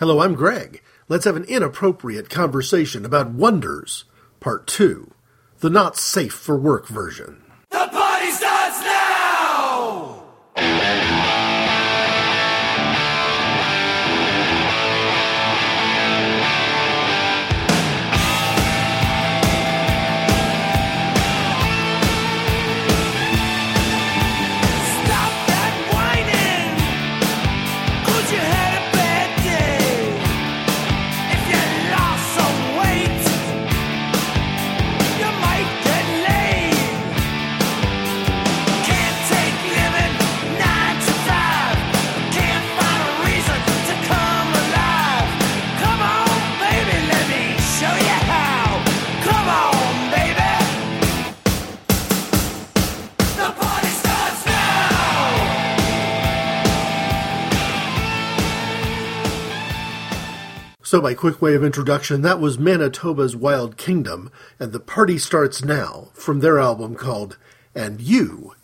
Hello, I'm Greg. Let's have an inappropriate conversation about Wonders, Part 2, the not safe for work version. So, by quick way of introduction, that was Manitoba's Wild Kingdom, and the party starts now from their album called And You.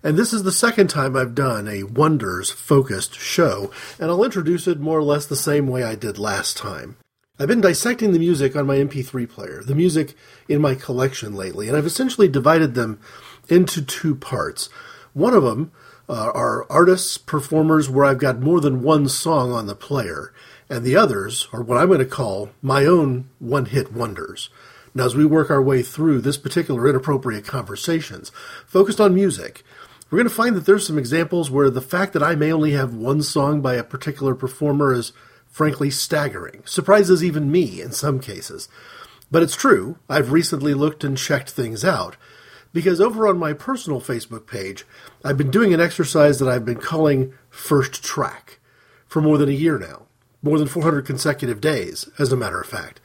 And this is the second time I've done a Wonders focused show, and I'll introduce it more or less the same way I did last time. I've been dissecting the music on my MP3 player, the music in my collection lately, and I've essentially divided them into two parts. One of them uh, are artists, performers where I've got more than one song on the player, and the others are what I'm going to call my own one hit wonders. Now, as we work our way through this particular inappropriate conversations focused on music, we're going to find that there's some examples where the fact that I may only have one song by a particular performer is frankly staggering, surprises even me in some cases. But it's true, I've recently looked and checked things out, because over on my personal Facebook page, I've been doing an exercise that I've been calling First Track for more than a year now, more than 400 consecutive days, as a matter of fact.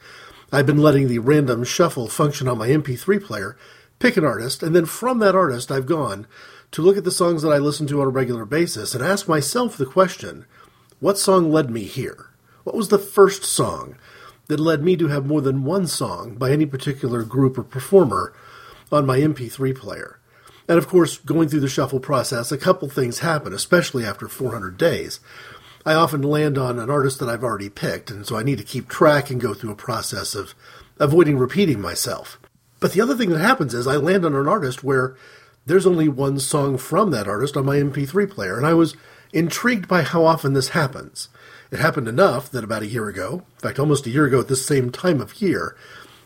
I've been letting the random shuffle function on my MP3 player, pick an artist, and then from that artist, I've gone to look at the songs that I listen to on a regular basis and ask myself the question what song led me here? What was the first song that led me to have more than one song by any particular group or performer on my MP3 player? And of course, going through the shuffle process, a couple things happen, especially after 400 days. I often land on an artist that I've already picked, and so I need to keep track and go through a process of avoiding repeating myself. But the other thing that happens is I land on an artist where there's only one song from that artist on my MP3 player, and I was intrigued by how often this happens. It happened enough that about a year ago, in fact, almost a year ago at this same time of year,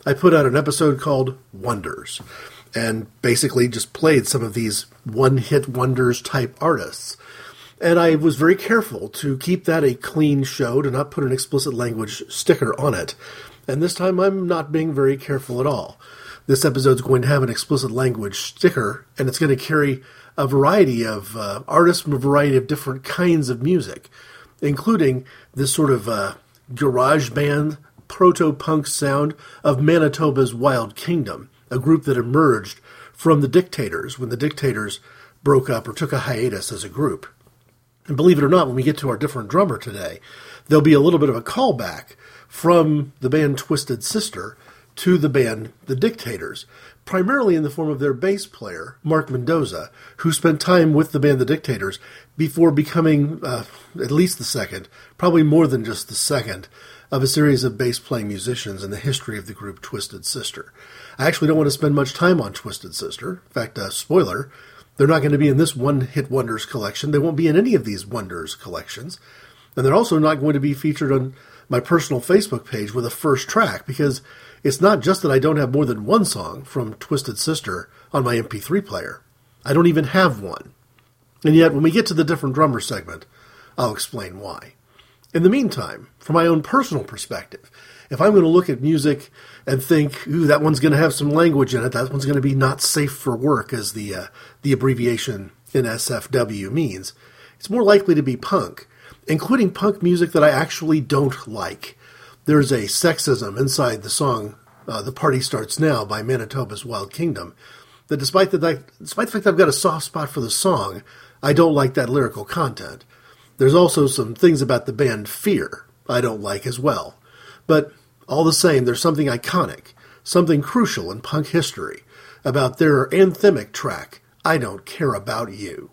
I put out an episode called Wonders, and basically just played some of these one hit wonders type artists. And I was very careful to keep that a clean show, to not put an explicit language sticker on it. And this time I'm not being very careful at all. This episode's going to have an explicit language sticker, and it's going to carry a variety of uh, artists from a variety of different kinds of music, including this sort of uh, garage band, proto punk sound of Manitoba's Wild Kingdom, a group that emerged from the Dictators when the Dictators broke up or took a hiatus as a group. And believe it or not, when we get to our different drummer today, there'll be a little bit of a callback from the band Twisted Sister to the band The Dictators, primarily in the form of their bass player, Mark Mendoza, who spent time with the band The Dictators before becoming uh, at least the second, probably more than just the second, of a series of bass playing musicians in the history of the group Twisted Sister. I actually don't want to spend much time on Twisted Sister. In fact, uh, spoiler, they're not going to be in this one hit wonders collection. They won't be in any of these wonders collections. And they're also not going to be featured on my personal Facebook page with a first track because it's not just that I don't have more than one song from Twisted Sister on my MP3 player. I don't even have one. And yet, when we get to the different drummer segment, I'll explain why. In the meantime, from my own personal perspective, if I'm going to look at music and think, ooh, that one's going to have some language in it, that one's going to be not safe for work, as the uh, the abbreviation NSFW means, it's more likely to be punk, including punk music that I actually don't like. There's a sexism inside the song uh, "The Party Starts Now" by Manitoba's Wild Kingdom. That despite the despite the fact I've got a soft spot for the song, I don't like that lyrical content. There's also some things about the band Fear I don't like as well. But all the same, there's something iconic, something crucial in punk history about their anthemic track, I Don't Care About You.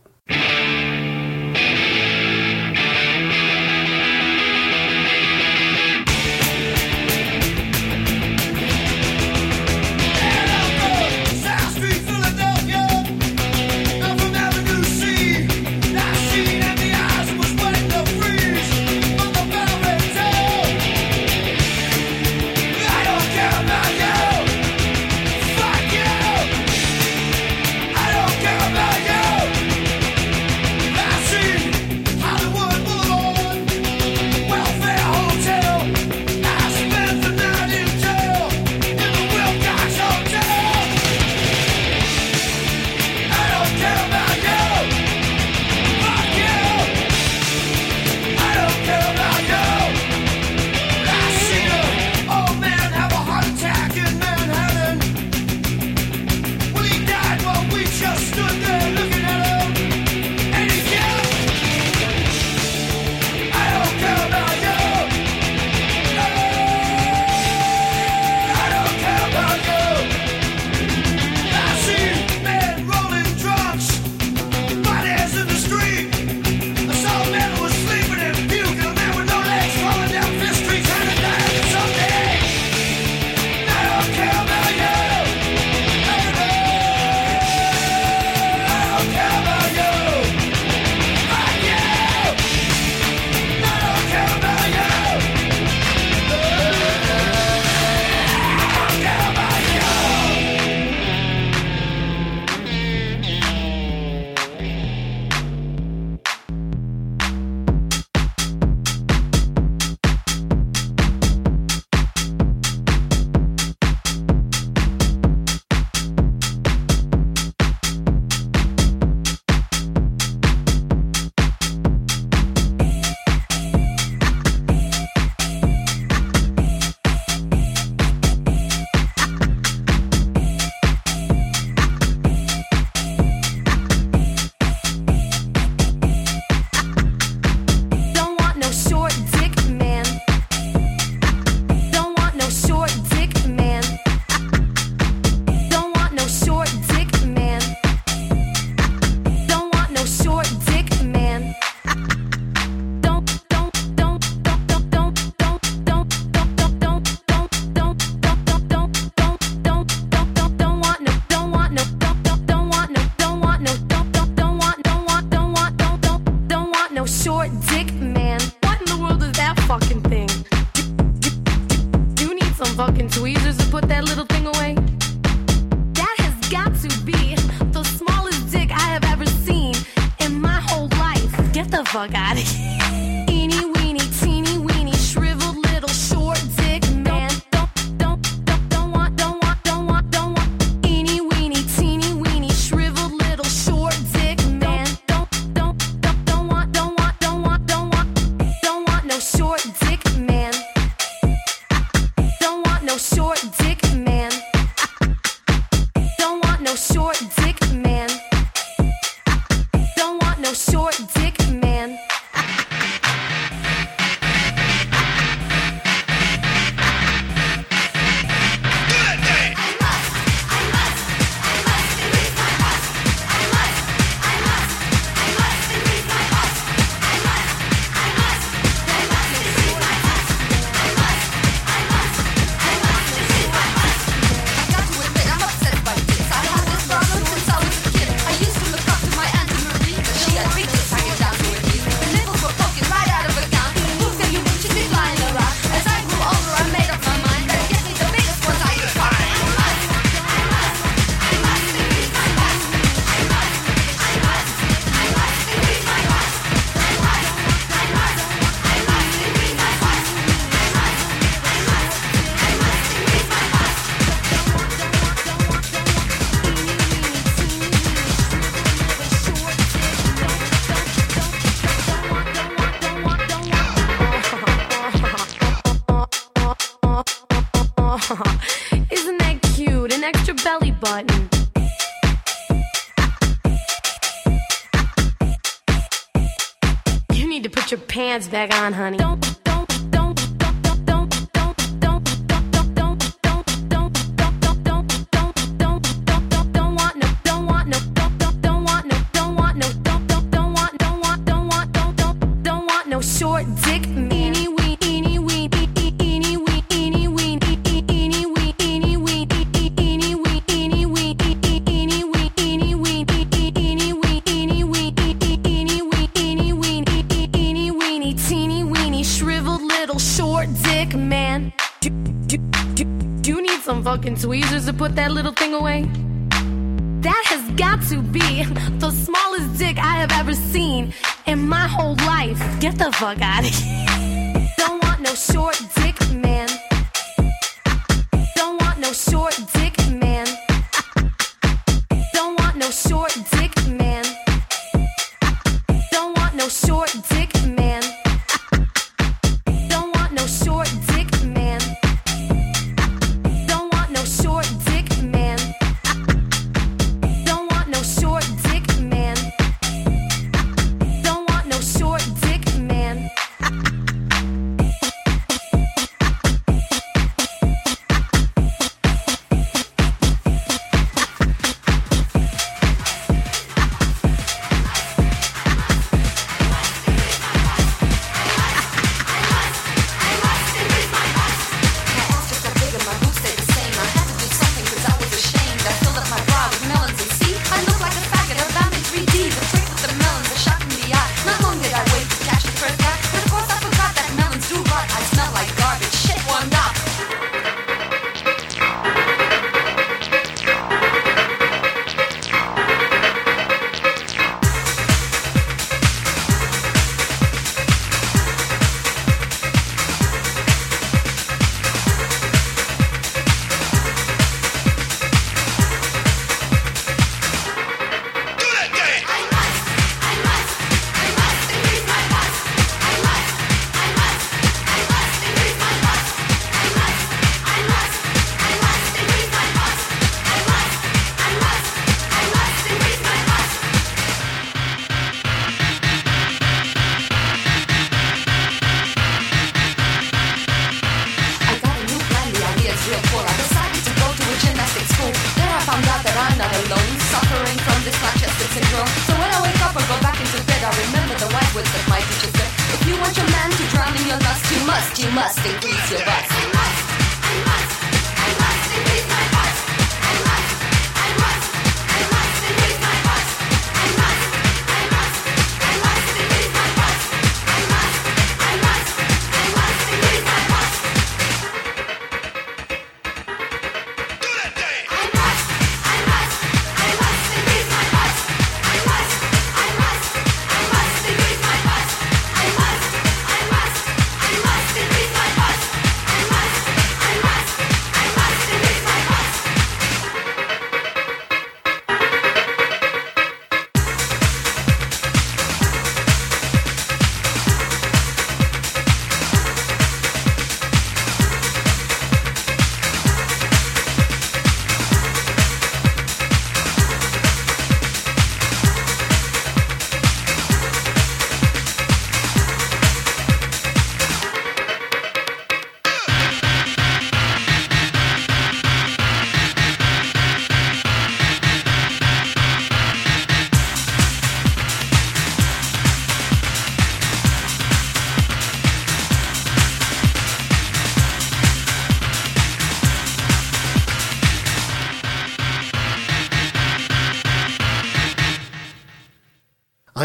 Pants back on, honey. devagar.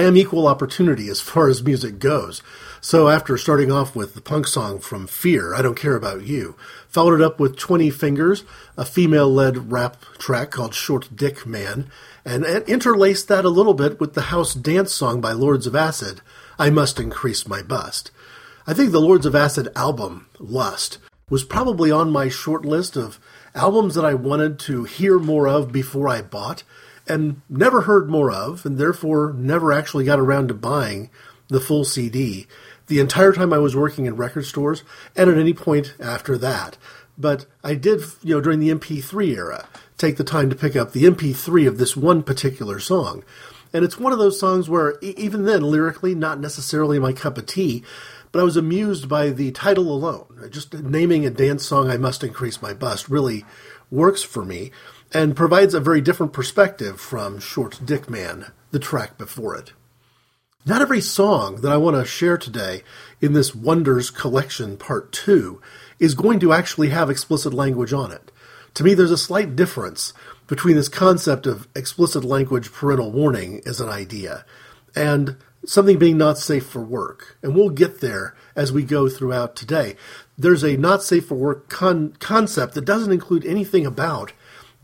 Am equal opportunity as far as music goes. So after starting off with the punk song from Fear, I Don't Care About You, followed it up with 20 Fingers, a female led rap track called Short Dick Man, and, and interlaced that a little bit with the house dance song by Lords of Acid, I Must Increase My Bust. I think the Lords of Acid album, Lust, was probably on my short list of albums that I wanted to hear more of before I bought, and never heard more of, and therefore never actually got around to buying the full CD the entire time I was working in record stores and at any point after that. But I did, you know, during the MP3 era, take the time to pick up the MP3 of this one particular song. And it's one of those songs where, even then, lyrically, not necessarily my cup of tea, but I was amused by the title alone. Just naming a dance song, I Must Increase My Bust, really works for me and provides a very different perspective from Short Dick Man, the track before it. Not every song that I want to share today in this Wonders Collection Part 2 is going to actually have explicit language on it. To me, there's a slight difference between this concept of explicit language parental warning as an idea and something being not safe for work. And we'll get there as we go throughout today. There's a not safe for work con- concept that doesn't include anything about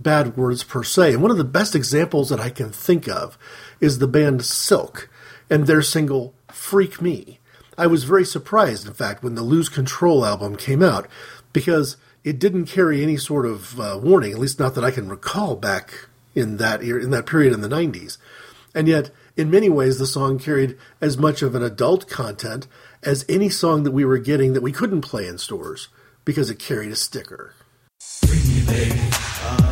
bad words per se. And one of the best examples that I can think of is the band Silk and their single Freak Me. I was very surprised, in fact, when the Lose Control album came out because it didn't carry any sort of uh, warning, at least not that I can recall back in that era, in that period in the 90s. And yet, in many ways, the song carried as much of an adult content as any song that we were getting that we couldn't play in stores because it carried a sticker. Cause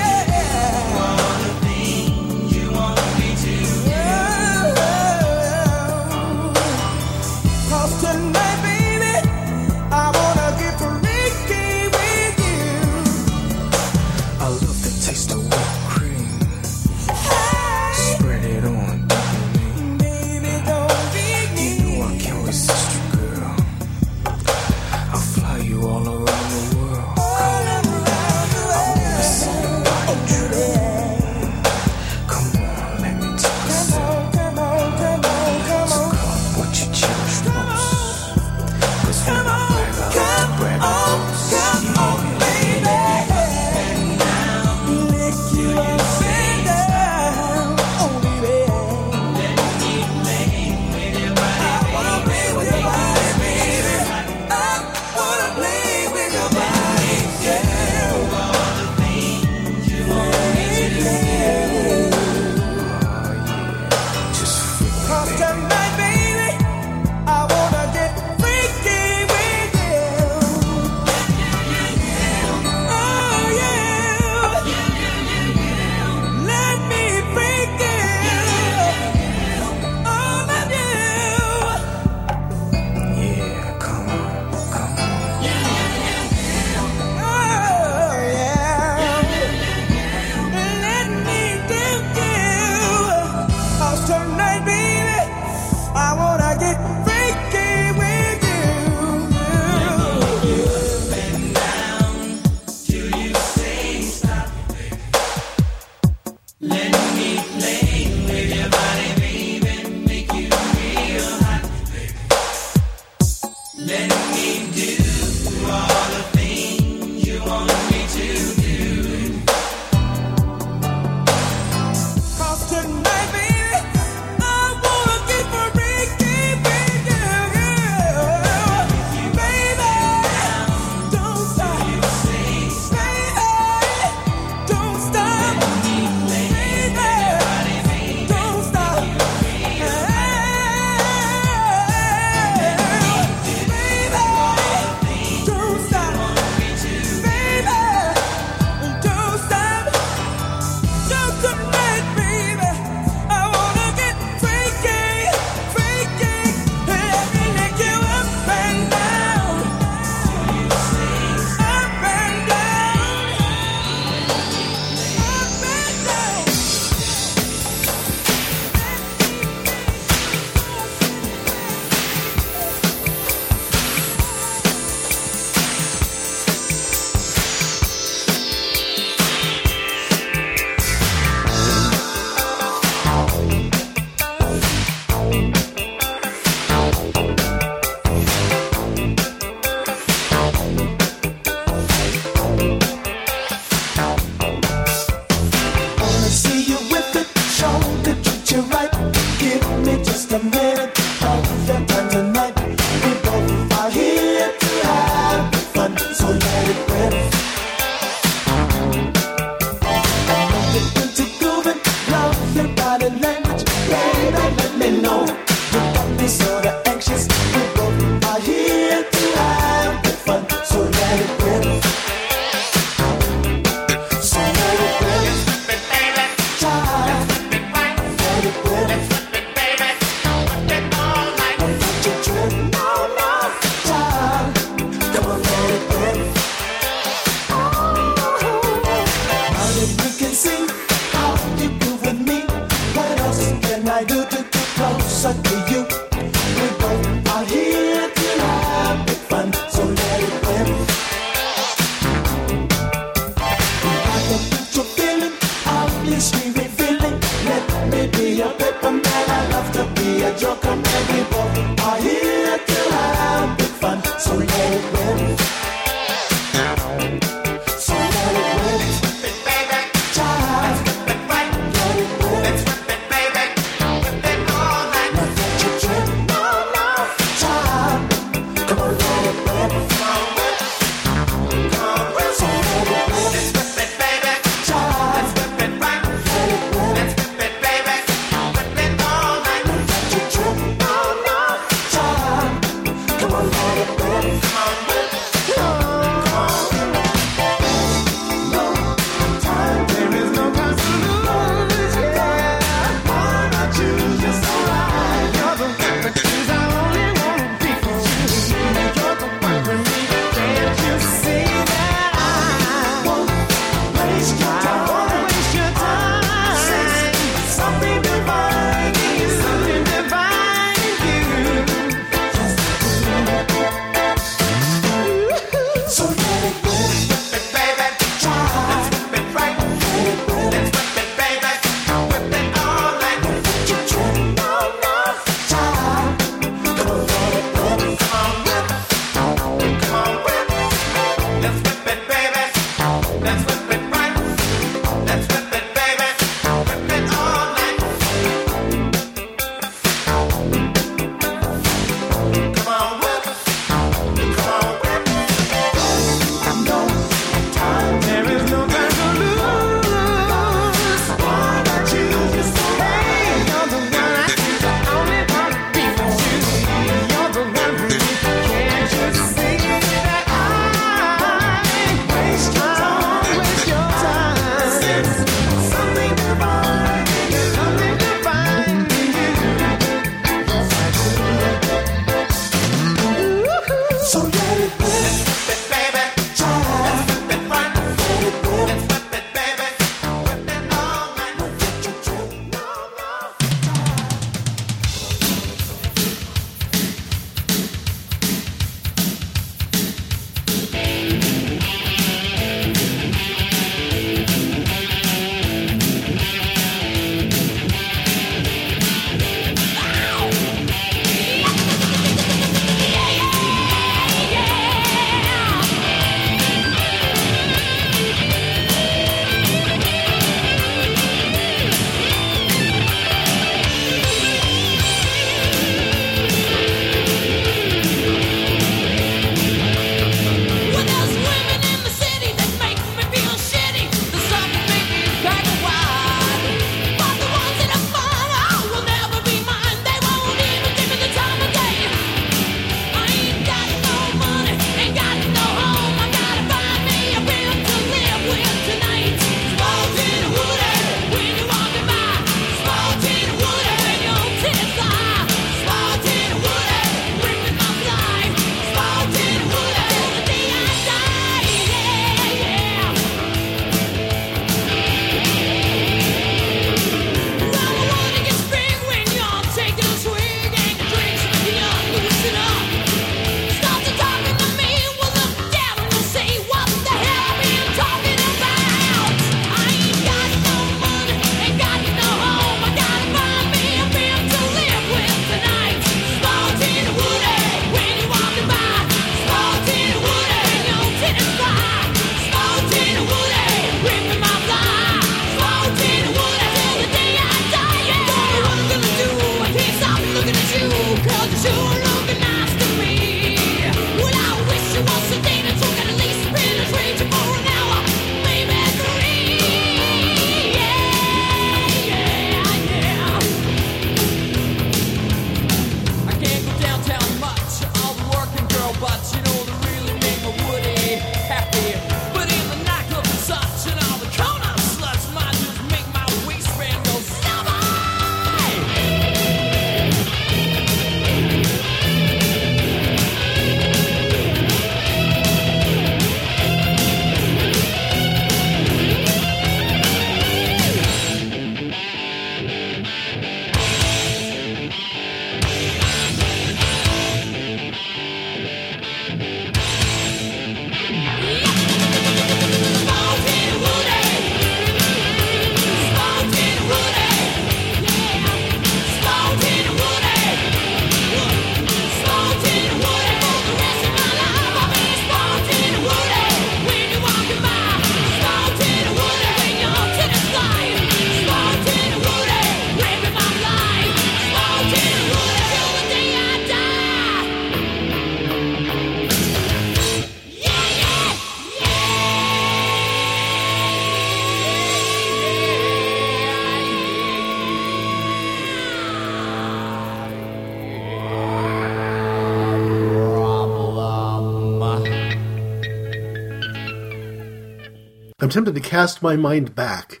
tempted to cast my mind back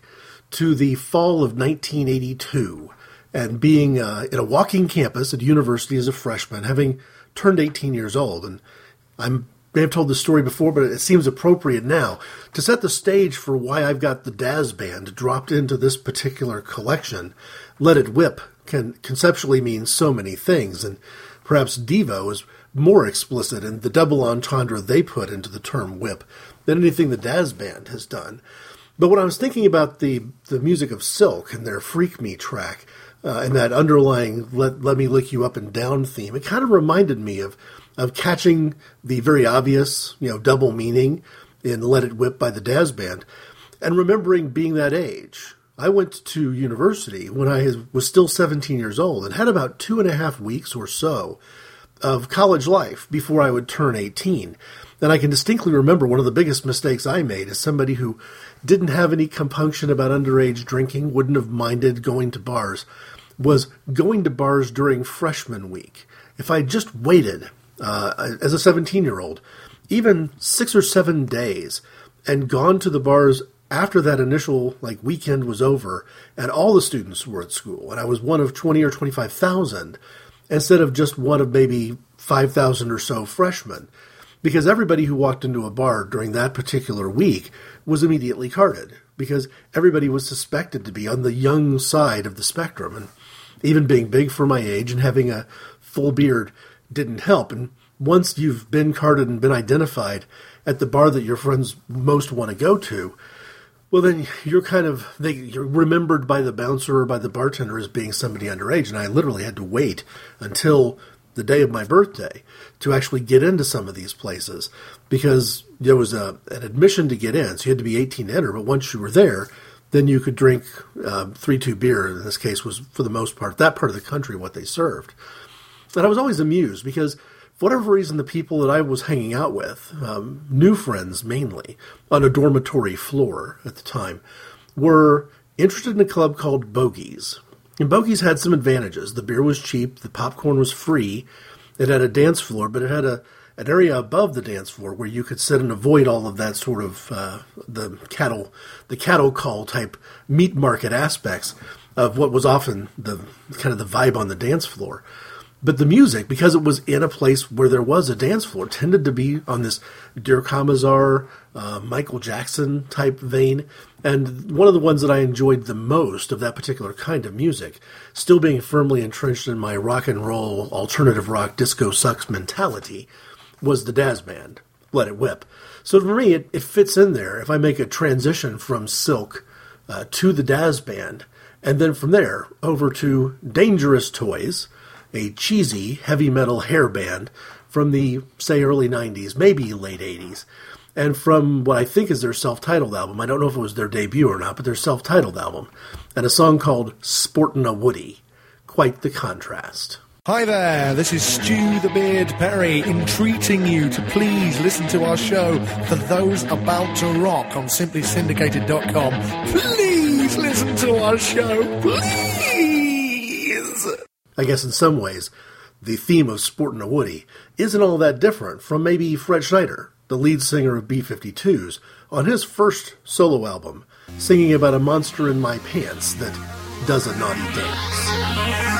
to the fall of 1982 and being uh, in a walking campus at university as a freshman, having turned 18 years old. And I may have told this story before, but it seems appropriate now to set the stage for why I've got the Dazz Band dropped into this particular collection. Let It Whip can conceptually mean so many things, and perhaps Devo is more explicit in the double entendre they put into the term whip than anything the Dazz Band has done. But when I was thinking about the, the music of Silk and their Freak Me track, uh, and that underlying let, let me lick you up and down theme, it kind of reminded me of, of catching the very obvious, you know, double meaning in Let It Whip by the Dazz Band and remembering being that age. I went to university when I was still 17 years old and had about two and a half weeks or so of college life before I would turn 18. And I can distinctly remember one of the biggest mistakes I made as somebody who didn't have any compunction about underage drinking, wouldn't have minded going to bars, was going to bars during freshman week. If I just waited uh, as a 17 year old, even six or seven days, and gone to the bars after that initial like weekend was over and all the students were at school and I was one of 20 or 25,000 instead of just one of maybe 5,000 or so freshmen because everybody who walked into a bar during that particular week was immediately carded because everybody was suspected to be on the young side of the spectrum and even being big for my age and having a full beard didn't help. And once you've been carded and been identified at the bar that your friends most want to go to well, then you're kind of they, you're remembered by the bouncer or by the bartender as being somebody underage, and I literally had to wait until the day of my birthday to actually get into some of these places because there was a an admission to get in, so you had to be 18 to enter. But once you were there, then you could drink um, three two beer. In this case, was for the most part that part of the country what they served, and I was always amused because for whatever reason, the people that I was hanging out with, um, new friends mainly, on a dormitory floor at the time, were interested in a club called Bogies. And Bogies had some advantages. The beer was cheap, the popcorn was free, it had a dance floor, but it had a an area above the dance floor where you could sit and avoid all of that sort of uh, the cattle the cattle call type meat market aspects of what was often the kind of the vibe on the dance floor. But the music, because it was in a place where there was a dance floor, tended to be on this Dear Kamazar, uh, Michael Jackson type vein. And one of the ones that I enjoyed the most of that particular kind of music, still being firmly entrenched in my rock and roll, alternative rock, disco sucks mentality, was the Dazz Band, Let It Whip. So for me, it, it fits in there if I make a transition from Silk uh, to the Dazz Band, and then from there over to Dangerous Toys a cheesy heavy metal hair band from the, say, early 90s, maybe late 80s. And from what I think is their self titled album, I don't know if it was their debut or not, but their self titled album, and a song called Sportin' a Woody. Quite the contrast. Hi there, this is Stu the Beard Perry entreating you to please listen to our show for those about to rock on simplysyndicated.com. Please listen to our show, please! I guess in some ways, the theme of Sportin' a Woody isn't all that different from maybe Fred Schneider, the lead singer of B 52s, on his first solo album, singing about a monster in my pants that does a naughty dance.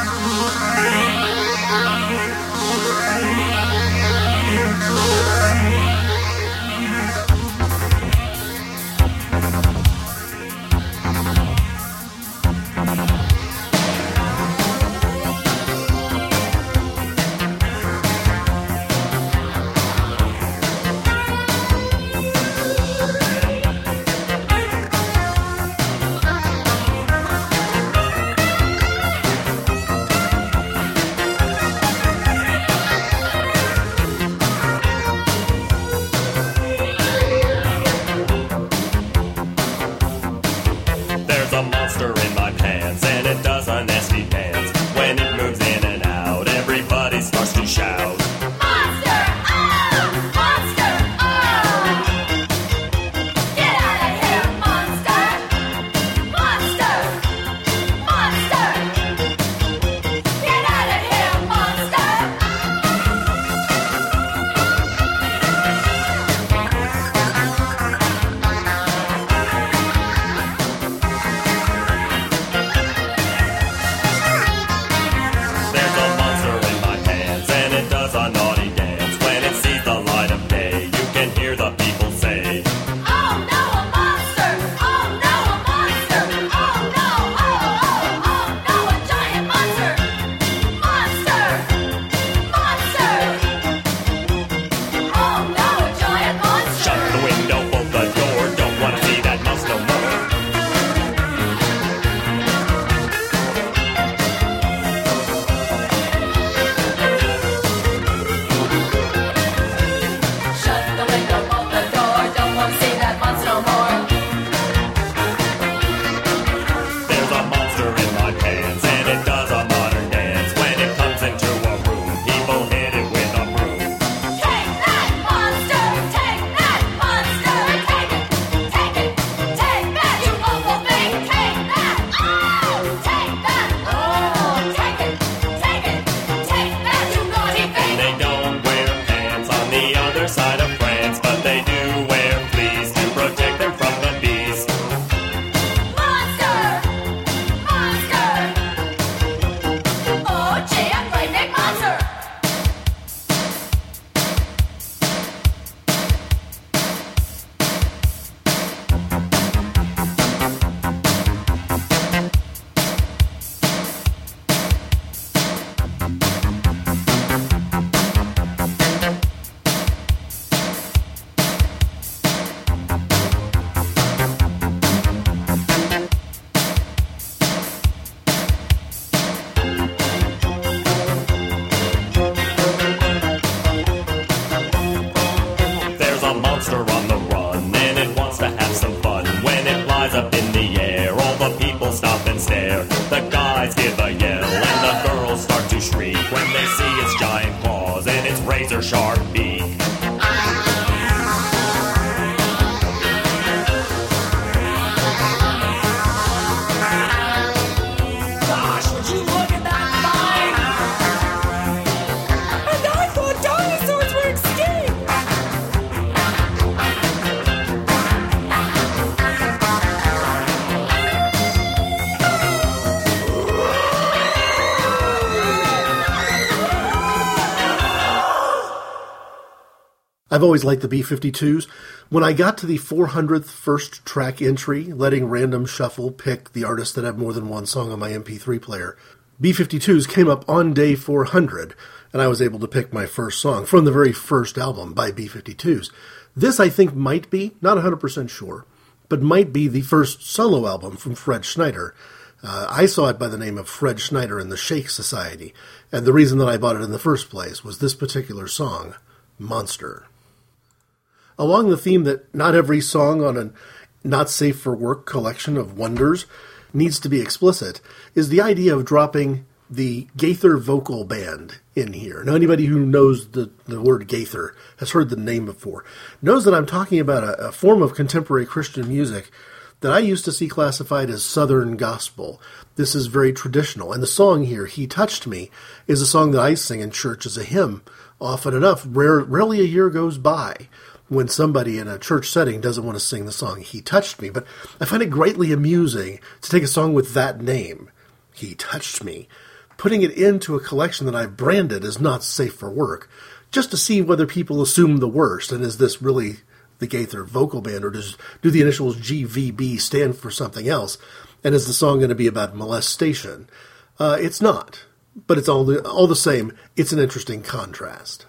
a monster I've always liked the B 52s. When I got to the 400th first track entry, letting random shuffle pick the artists that have more than one song on my MP3 player, B 52s came up on day 400, and I was able to pick my first song from the very first album by B 52s. This, I think, might be, not 100% sure, but might be the first solo album from Fred Schneider. Uh, I saw it by the name of Fred Schneider and the Shake Society, and the reason that I bought it in the first place was this particular song, Monster. Along the theme that not every song on a not safe for work collection of wonders needs to be explicit is the idea of dropping the Gaither vocal band in here. Now, anybody who knows the, the word Gaither has heard the name before, knows that I'm talking about a, a form of contemporary Christian music that I used to see classified as Southern gospel. This is very traditional. And the song here, He Touched Me, is a song that I sing in church as a hymn often enough. Rare, rarely a year goes by when somebody in a church setting doesn't want to sing the song He Touched Me. But I find it greatly amusing to take a song with that name, He Touched Me, putting it into a collection that I've branded as not safe for work, just to see whether people assume the worst and is this really the Gaither vocal band or does do the initials GVB stand for something else? And is the song going to be about molestation? Uh, it's not, but it's all the, all the same. It's an interesting contrast.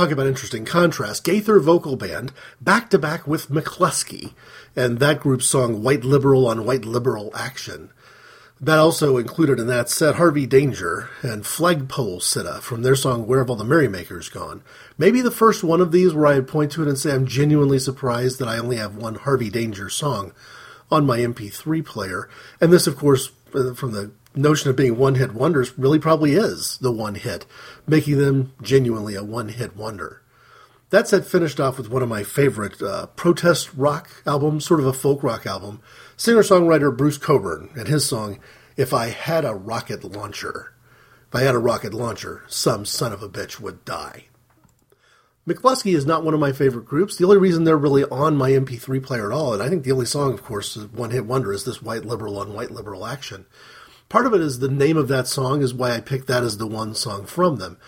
talk about interesting contrast. Gaither Vocal Band, back to back with Mclusky, and that group's song White Liberal on White Liberal Action. That also included in that set Harvey Danger and Flagpole Sitta from their song Where Have All the Merrymakers Gone. Maybe the first one of these where I point to it and say I'm genuinely surprised that I only have one Harvey Danger song on my MP3 player. And this, of course, uh, from the notion of being one hit wonders really probably is the one hit, making them genuinely a one hit wonder. That said, finished off with one of my favorite uh, protest rock albums, sort of a folk rock album, singer songwriter Bruce Cockburn and his song, If I Had a Rocket Launcher. If I had a rocket launcher, some son of a bitch would die. Mclusky is not one of my favorite groups. The only reason they're really on my MP3 player at all, and I think the only song, of course, One Hit Wonder, is this White Liberal on White Liberal Action. Part of it is the name of that song is why I picked that as the one song from them.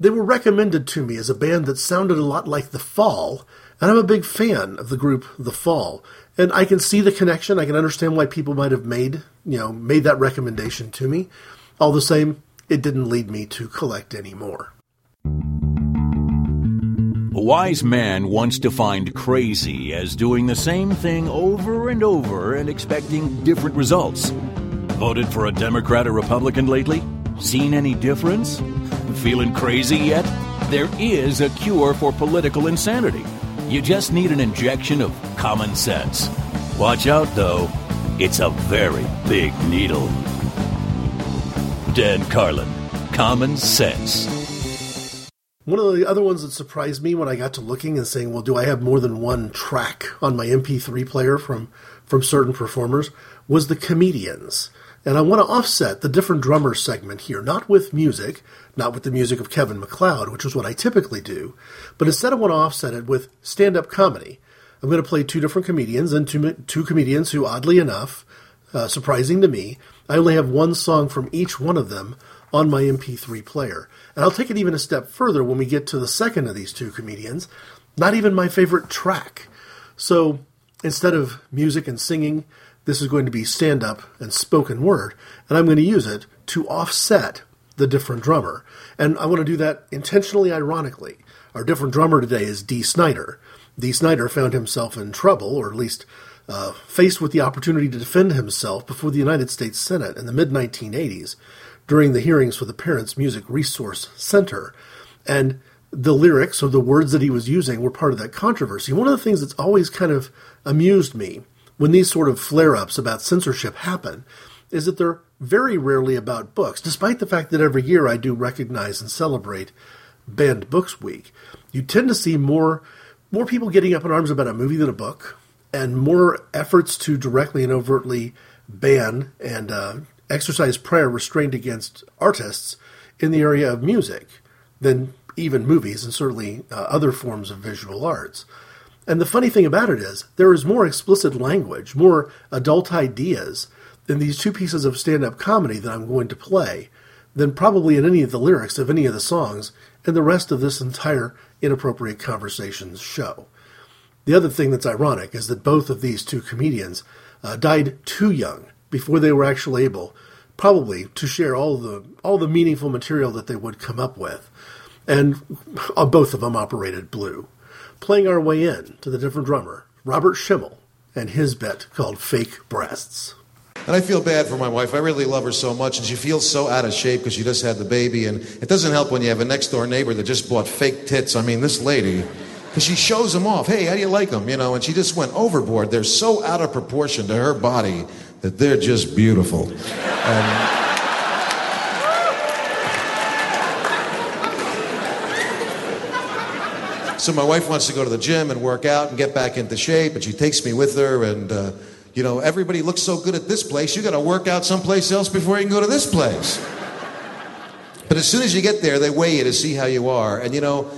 They were recommended to me as a band that sounded a lot like The Fall, and I'm a big fan of the group The Fall. And I can see the connection. I can understand why people might have made, you know, made that recommendation to me. All the same, it didn't lead me to collect any more. A wise man once defined crazy as doing the same thing over and over and expecting different results. Voted for a Democrat or Republican lately? Seen any difference? Feeling crazy yet? There is a cure for political insanity. You just need an injection of common sense. Watch out, though, it's a very big needle. Dan Carlin, Common Sense. One of the other ones that surprised me when I got to looking and saying, well, do I have more than one track on my MP3 player from, from certain performers was the comedians. And I want to offset the different drummer segment here, not with music, not with the music of Kevin MacLeod, which is what I typically do, but instead I want to offset it with stand up comedy. I'm going to play two different comedians and two, two comedians who, oddly enough, uh, surprising to me, I only have one song from each one of them on my MP3 player. And I'll take it even a step further when we get to the second of these two comedians, not even my favorite track. So instead of music and singing, this is going to be stand up and spoken word, and I'm going to use it to offset the different drummer. And I want to do that intentionally ironically. Our different drummer today is Dee Snider. Dee Snider found himself in trouble, or at least uh, faced with the opportunity to defend himself before the United States Senate in the mid 1980s during the hearings for the Parents Music Resource Center. And the lyrics or the words that he was using were part of that controversy. One of the things that's always kind of amused me when these sort of flare ups about censorship happen is that they're very rarely about books, despite the fact that every year I do recognize and celebrate Banned Books Week. You tend to see more more people getting up in arms about a movie than a book, and more efforts to directly and overtly ban and uh, exercise prior restraint against artists in the area of music than even movies and certainly uh, other forms of visual arts. And the funny thing about it is, there is more explicit language, more adult ideas in these two pieces of stand up comedy that I'm going to play than probably in any of the lyrics of any of the songs in the rest of this entire Inappropriate Conversations show. The other thing that's ironic is that both of these two comedians uh, died too young before they were actually able, probably, to share all the all the meaningful material that they would come up with, and uh, both of them operated blue. Playing our way in to the different drummer, Robert Schimmel, and his bit called "Fake Breasts." And I feel bad for my wife. I really love her so much, and she feels so out of shape because she just had the baby. And it doesn't help when you have a next door neighbor that just bought fake tits. I mean, this lady, because she shows them off. Hey, how do you like them? You know, and she just went overboard. They're so out of proportion to her body that they're just beautiful. And, So my wife wants to go to the gym and work out and get back into shape, and she takes me with her. And uh, you know, everybody looks so good at this place. You got to work out someplace else before you can go to this place. But as soon as you get there, they weigh you to see how you are. And you know,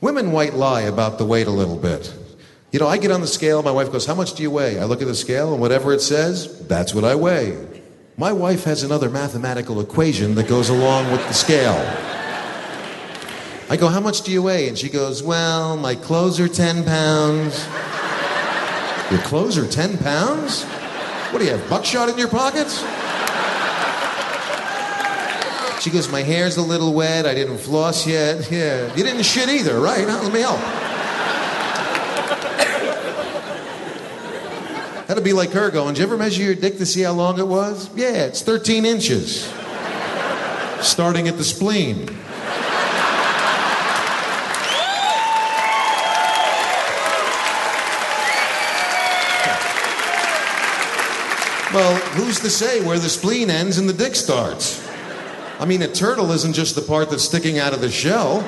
women white lie about the weight a little bit. You know, I get on the scale. My wife goes, "How much do you weigh?" I look at the scale, and whatever it says, that's what I weigh. My wife has another mathematical equation that goes along with the scale. I go, How much do you weigh? And she goes, Well, my clothes are 10 pounds. Your clothes are 10 pounds? What do you have, buckshot in your pockets? She goes, My hair's a little wet. I didn't floss yet. Yeah. You didn't shit either, right? Let me help. That'd be like her going, Did you ever measure your dick to see how long it was? Yeah, it's 13 inches. Starting at the spleen. Well, who's to say where the spleen ends and the dick starts? I mean, a turtle isn't just the part that's sticking out of the shell.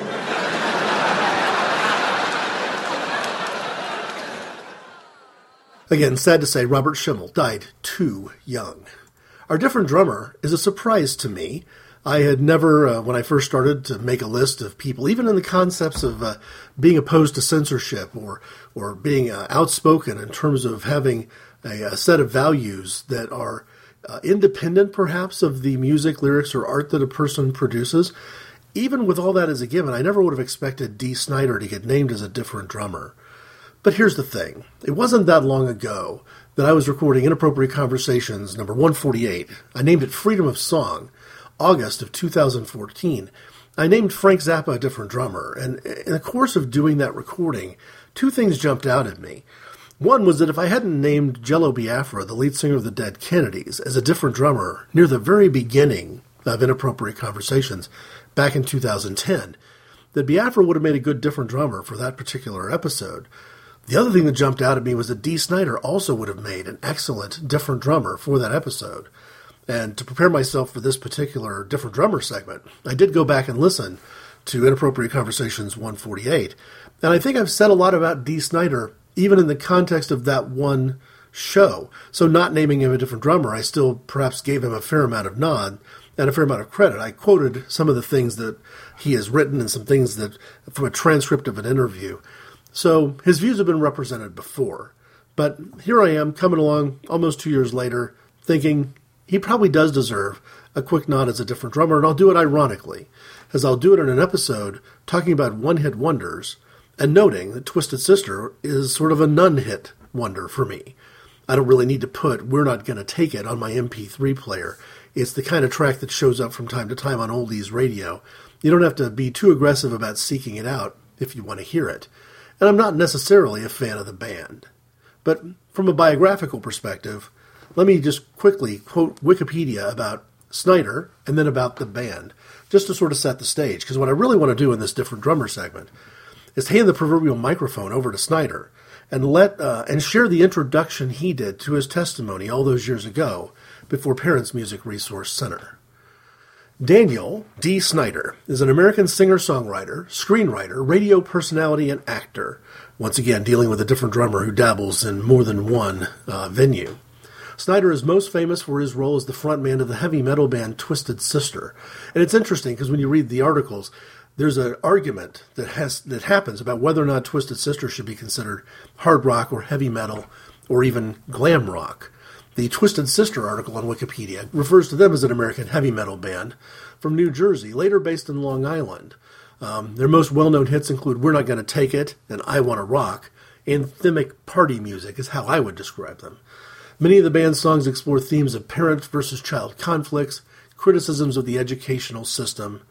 Again, sad to say, Robert Schimmel died too young. Our different drummer is a surprise to me. I had never, uh, when I first started to make a list of people, even in the concepts of uh, being opposed to censorship or or being uh, outspoken in terms of having a, a set of values that are uh, independent, perhaps, of the music, lyrics, or art that a person produces. Even with all that as a given, I never would have expected Dee Snider to get named as a different drummer. But here's the thing it wasn't that long ago that I was recording Inappropriate Conversations number 148. I named it Freedom of Song, August of 2014. I named Frank Zappa a different drummer, and in the course of doing that recording, two things jumped out at me. One was that if I hadn't named Jello Biafra, the lead singer of the Dead Kennedys, as a different drummer near the very beginning of Inappropriate Conversations back in 2010, that Biafra would have made a good different drummer for that particular episode. The other thing that jumped out at me was that Dee Snider also would have made an excellent different drummer for that episode. And to prepare myself for this particular different drummer segment, I did go back and listen to Inappropriate Conversations 148. And I think I've said a lot about Dee Snider, even in the context of that one show. So, not naming him a different drummer, I still perhaps gave him a fair amount of nod and a fair amount of credit. I quoted some of the things that he has written and some things that from a transcript of an interview. So his views have been represented before. But here I am coming along almost two years later, thinking he probably does deserve a quick nod as a different drummer, and I'll do it ironically, as I'll do it in an episode talking about one hit wonders and noting that Twisted Sister is sort of a nun hit wonder for me. I don't really need to put We're Not Gonna Take It on my MP3 player. It's the kind of track that shows up from time to time on oldies radio. You don't have to be too aggressive about seeking it out if you want to hear it and I'm not necessarily a fan of the band. But from a biographical perspective, let me just quickly quote Wikipedia about Snider and then about the band, just to sort of set the stage. Because what I really want to do in this different drummer segment is hand the proverbial microphone over to Snider and let uh, and share the introduction he did to his testimony all those years ago before Parents Music Resource Center. Daniel Dee Snider is an American singer songwriter, screenwriter, radio personality, and actor. Once again, dealing with a different drummer who dabbles in more than one uh, venue. Snider is most famous for his role as the frontman of the heavy metal band Twisted Sister. And it's interesting because when you read the articles, there's an argument that has that happens about whether or not Twisted Sister should be considered hard rock or heavy metal or even glam rock. The Twisted Sister article on Wikipedia refers to them as an American heavy metal band from New Jersey, later based in Long Island. Um, their most well known hits include We're Not Gonna Take It and I Wanna Rock. Anthemic party music is how I would describe them. Many of the band's songs explore themes of parent versus child conflicts, criticisms of the educational system.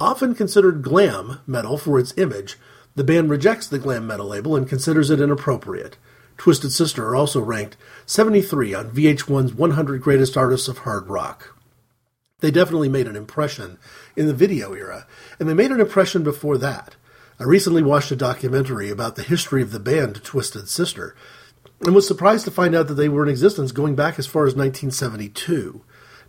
Often considered glam metal for its image, the band rejects the glam metal label and considers it inappropriate. Twisted Sister are also ranked 73 on VH1's 100 Greatest Artists of Hard Rock. They definitely made an impression in the video era, and they made an impression before that. I recently watched a documentary about the history of the band Twisted Sister, and was surprised to find out that they were in existence going back as far as 1972.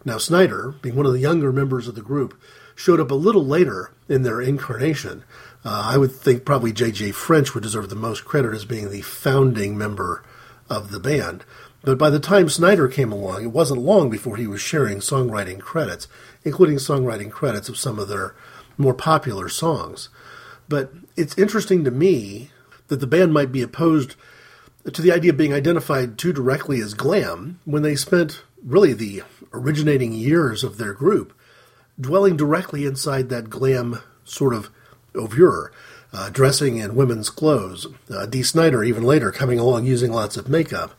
Now, Snider, being one of the younger members of the group, showed up a little later in their incarnation, uh, I would think probably J.J. French would deserve the most credit as being the founding member of the band. But by the time Snider came along, it wasn't long before he was sharing songwriting credits, including songwriting credits of some of their more popular songs. But it's interesting to me that the band might be opposed to the idea of being identified too directly as glam when they spent really the originating years of their group dwelling directly inside that glam sort of oeuvre, uh, dressing in women's clothes. Uh, Dee Snider, even later, coming along using lots of makeup.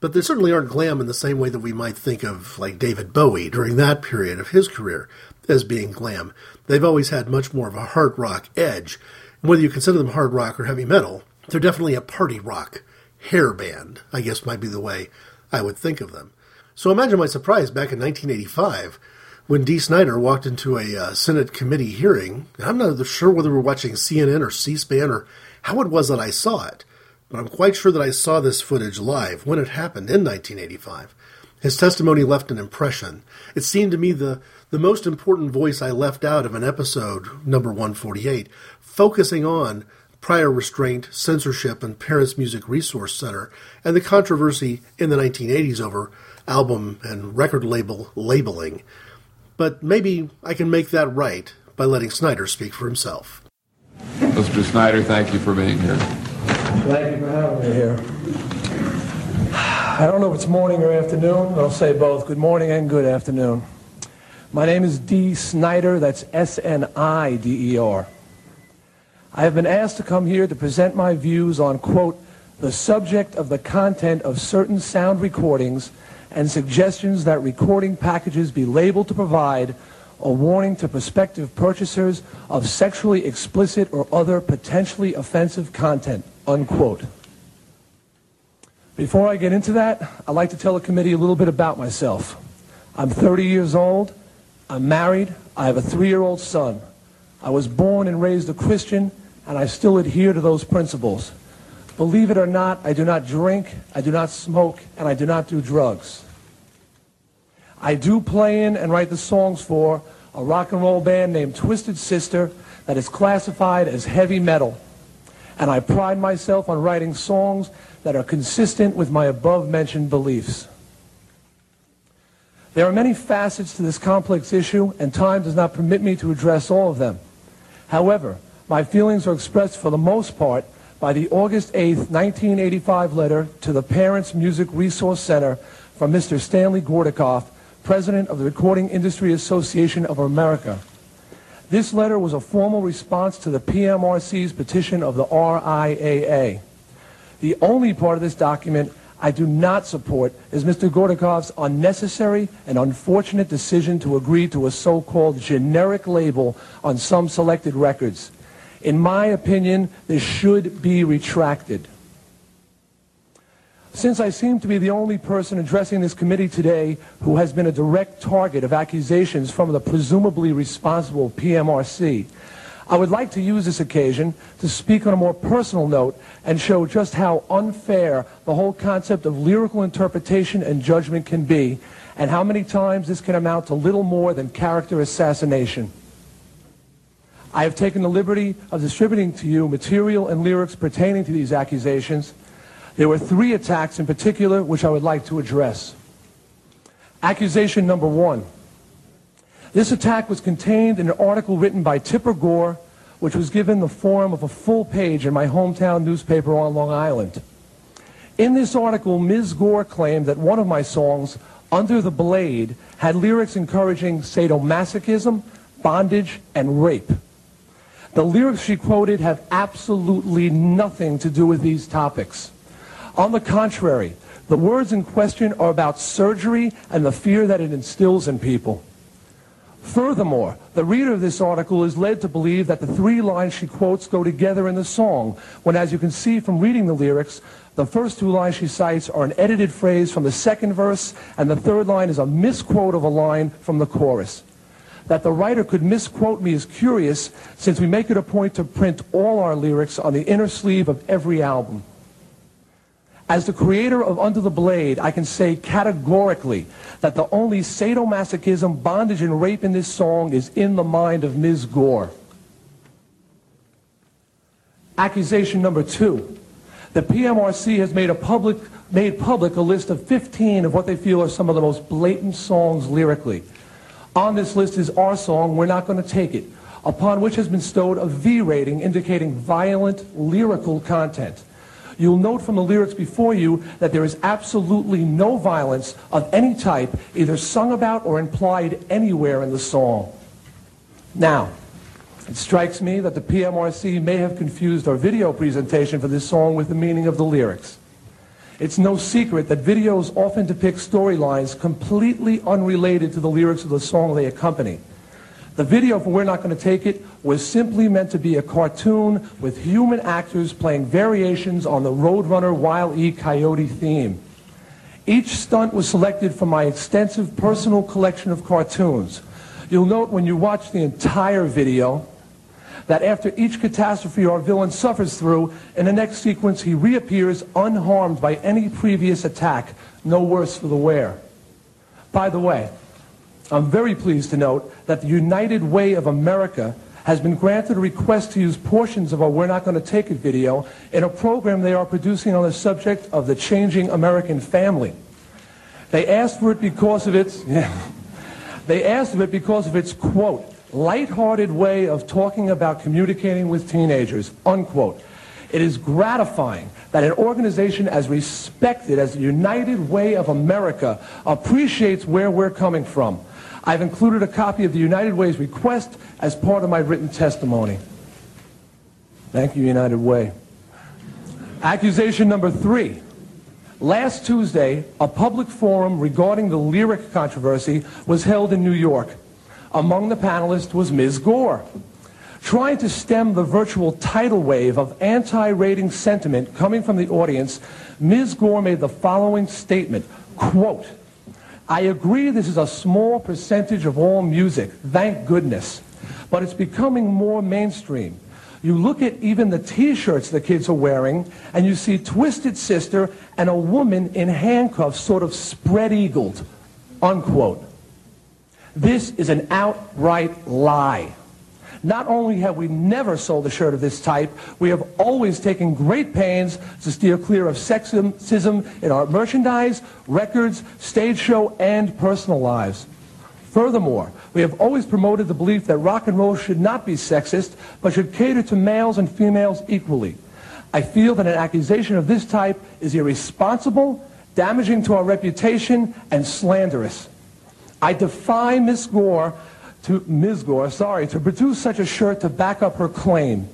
But they certainly aren't glam in the same way that we might think of, like David Bowie during that period of his career as being glam. They've always had much more of a hard rock edge. Whether you consider them hard rock or heavy metal, they're definitely a party rock hair band, I guess might be the way I would think of them. So imagine my surprise back in 1985 when Dee Snider walked into a uh, Senate committee hearing. I'm not sure whether we were watching CNN or C SPAN or how it was that I saw it, but I'm quite sure that I saw this footage live when it happened in 1985. His testimony left an impression. It seemed to me the, the most important voice I left out of an episode, number 148, focusing on prior restraint, censorship, and Parents Music Resource Center, and the controversy in the 1980s over album and record label labeling. But maybe I can make that right by letting Snider speak for himself. Mr. Snider, thank you for being here. Thank you for having me here. I don't know if it's morning or afternoon, but I'll say both. Good morning and good afternoon. My name is D. Snider, that's S-N-I-D-E-R. I have been asked to come here to present my views on, quote, the subject of the content of certain sound recordings and suggestions that recording packages be labeled to provide a warning to prospective purchasers of sexually explicit or other potentially offensive content, unquote. Before I get into that, I'd like to tell the committee a little bit about myself. I'm 30 years old. I'm married. I have a three-year-old son. I was born and raised a Christian, and I still adhere to those principles. Believe it or not, I do not drink, I do not smoke, and I do not do drugs. I do play in and write the songs for a rock and roll band named Twisted Sister that is classified as heavy metal. And I pride myself on writing songs that are consistent with my above mentioned beliefs. There are many facets to this complex issue, and time does not permit me to address all of them. However, my feelings are expressed for the most part by the August 8, 1985 letter to the Parents Music Resource Center from Mr. Stanley Gortikov, President of the Recording Industry Association of America. This letter was a formal response to the PMRC's petition of the RIAA. The only part of this document I do not support is Mr. Gortikov's unnecessary and unfortunate decision to agree to a so-called generic label on some selected records. In my opinion, this should be retracted. Since I seem to be the only person addressing this committee today who has been a direct target of accusations from the presumably responsible PMRC, I would like to use this occasion to speak on a more personal note and show just how unfair the whole concept of lyrical interpretation and judgment can be, and how many times this can amount to little more than character assassination. I have taken the liberty of distributing to you material and lyrics pertaining to these accusations. There were three attacks in particular which I would like to address. Accusation number one. This attack was contained in an article written by Tipper Gore, which was given the form of a full page in my hometown newspaper on Long Island. In this article, Ms. Gore claimed that one of my songs, Under the Blade, had lyrics encouraging sadomasochism, bondage, and rape. The lyrics she quoted have absolutely nothing to do with these topics. On the contrary, the words in question are about surgery and the fear that it instills in people. Furthermore, the reader of this article is led to believe that the three lines she quotes go together in the song, when as you can see from reading the lyrics, the first two lines she cites are an edited phrase from the second verse, and the third line is a misquote of a line from the chorus. That the writer could misquote me is curious, since we make it a point to print all our lyrics on the inner sleeve of every album. As the creator of Under the Blade, I can say categorically that the only sadomasochism, bondage, and rape in this song is in the mind of Ms. Gore. Accusation number two. The PMRC has made, a public, made public a list of 15 of what they feel are some of the most blatant songs lyrically. On this list is our song, We're Not Going to Take It, upon which has been stowed a V rating indicating violent lyrical content. You'll note from the lyrics before you that there is absolutely no violence of any type, either sung about or implied anywhere in the song. Now, it strikes me that the PMRC may have confused our video presentation for this song with the meaning of the lyrics. It's no secret that videos often depict storylines completely unrelated to the lyrics of the song they accompany. The video for We're Not Going to Take It was simply meant to be a cartoon with human actors playing variations on the Roadrunner Wile E. Coyote theme. Each stunt was selected from my extensive personal collection of cartoons. You'll note when you watch the entire video that after each catastrophe our villain suffers through, in the next sequence he reappears unharmed by any previous attack, no worse for the wear. By the way, I'm very pleased to note that the United Way of America has been granted a request to use portions of our We're Not Going to Take It video in a program they are producing on the subject of the changing American family. They asked for it because of its, yeah, they asked of it because of its, quote, lighthearted way of talking about communicating with teenagers, unquote. It is gratifying that an organization as respected as the United Way of America appreciates where we're coming from. I've included a copy of the United Way's request as part of my written testimony. Thank you, United Way. Accusation number three. Last Tuesday, a public forum regarding the lyric controversy was held in New York. Among the panelists was Ms. Gore. Trying to stem the virtual tidal wave of anti-rating sentiment coming from the audience, Ms. Gore made the following statement, quote, I agree this is a small percentage of all music, thank goodness, but it's becoming more mainstream. You look at even the t-shirts the kids are wearing, and you see Twisted Sister and a woman in handcuffs sort of spread-eagled, unquote. This is an outright lie. Not only have we never sold a shirt of this type, we have always taken great pains to steer clear of sexism in our merchandise, records, stage show, and personal lives. Furthermore, we have always promoted the belief that rock and roll should not be sexist, but should cater to males and females equally. I feel that an accusation of this type is irresponsible, damaging to our reputation, and slanderous. I defy Ms. Gore to Ms. Gore, sorry, to produce such a shirt to back up her claim.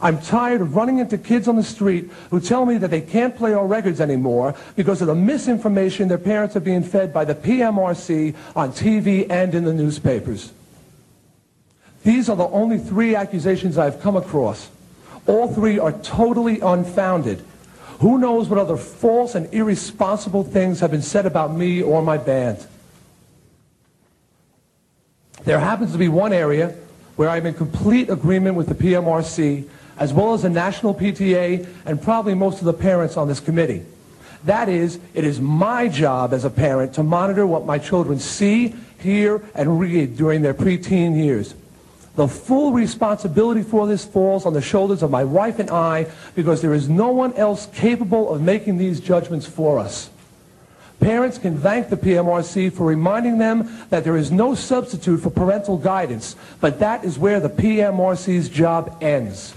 I'm tired of running into kids on the street who tell me that they can't play our records anymore because of the misinformation their parents are being fed by the PMRC on TV and in the newspapers. These are the only three accusations I've come across. All three are totally unfounded. Who knows what other false and irresponsible things have been said about me or my band? There happens to be one area where I'm in complete agreement with the PMRC, as well as the National PTA and probably most of the parents on this committee. That is, it is my job as a parent to monitor what my children see, hear, and read during their preteen years. The full responsibility for this falls on the shoulders of my wife and I because there is no one else capable of making these judgments for us. Parents can thank the PMRC for reminding them that there is no substitute for parental guidance, but that is where the PMRC's job ends.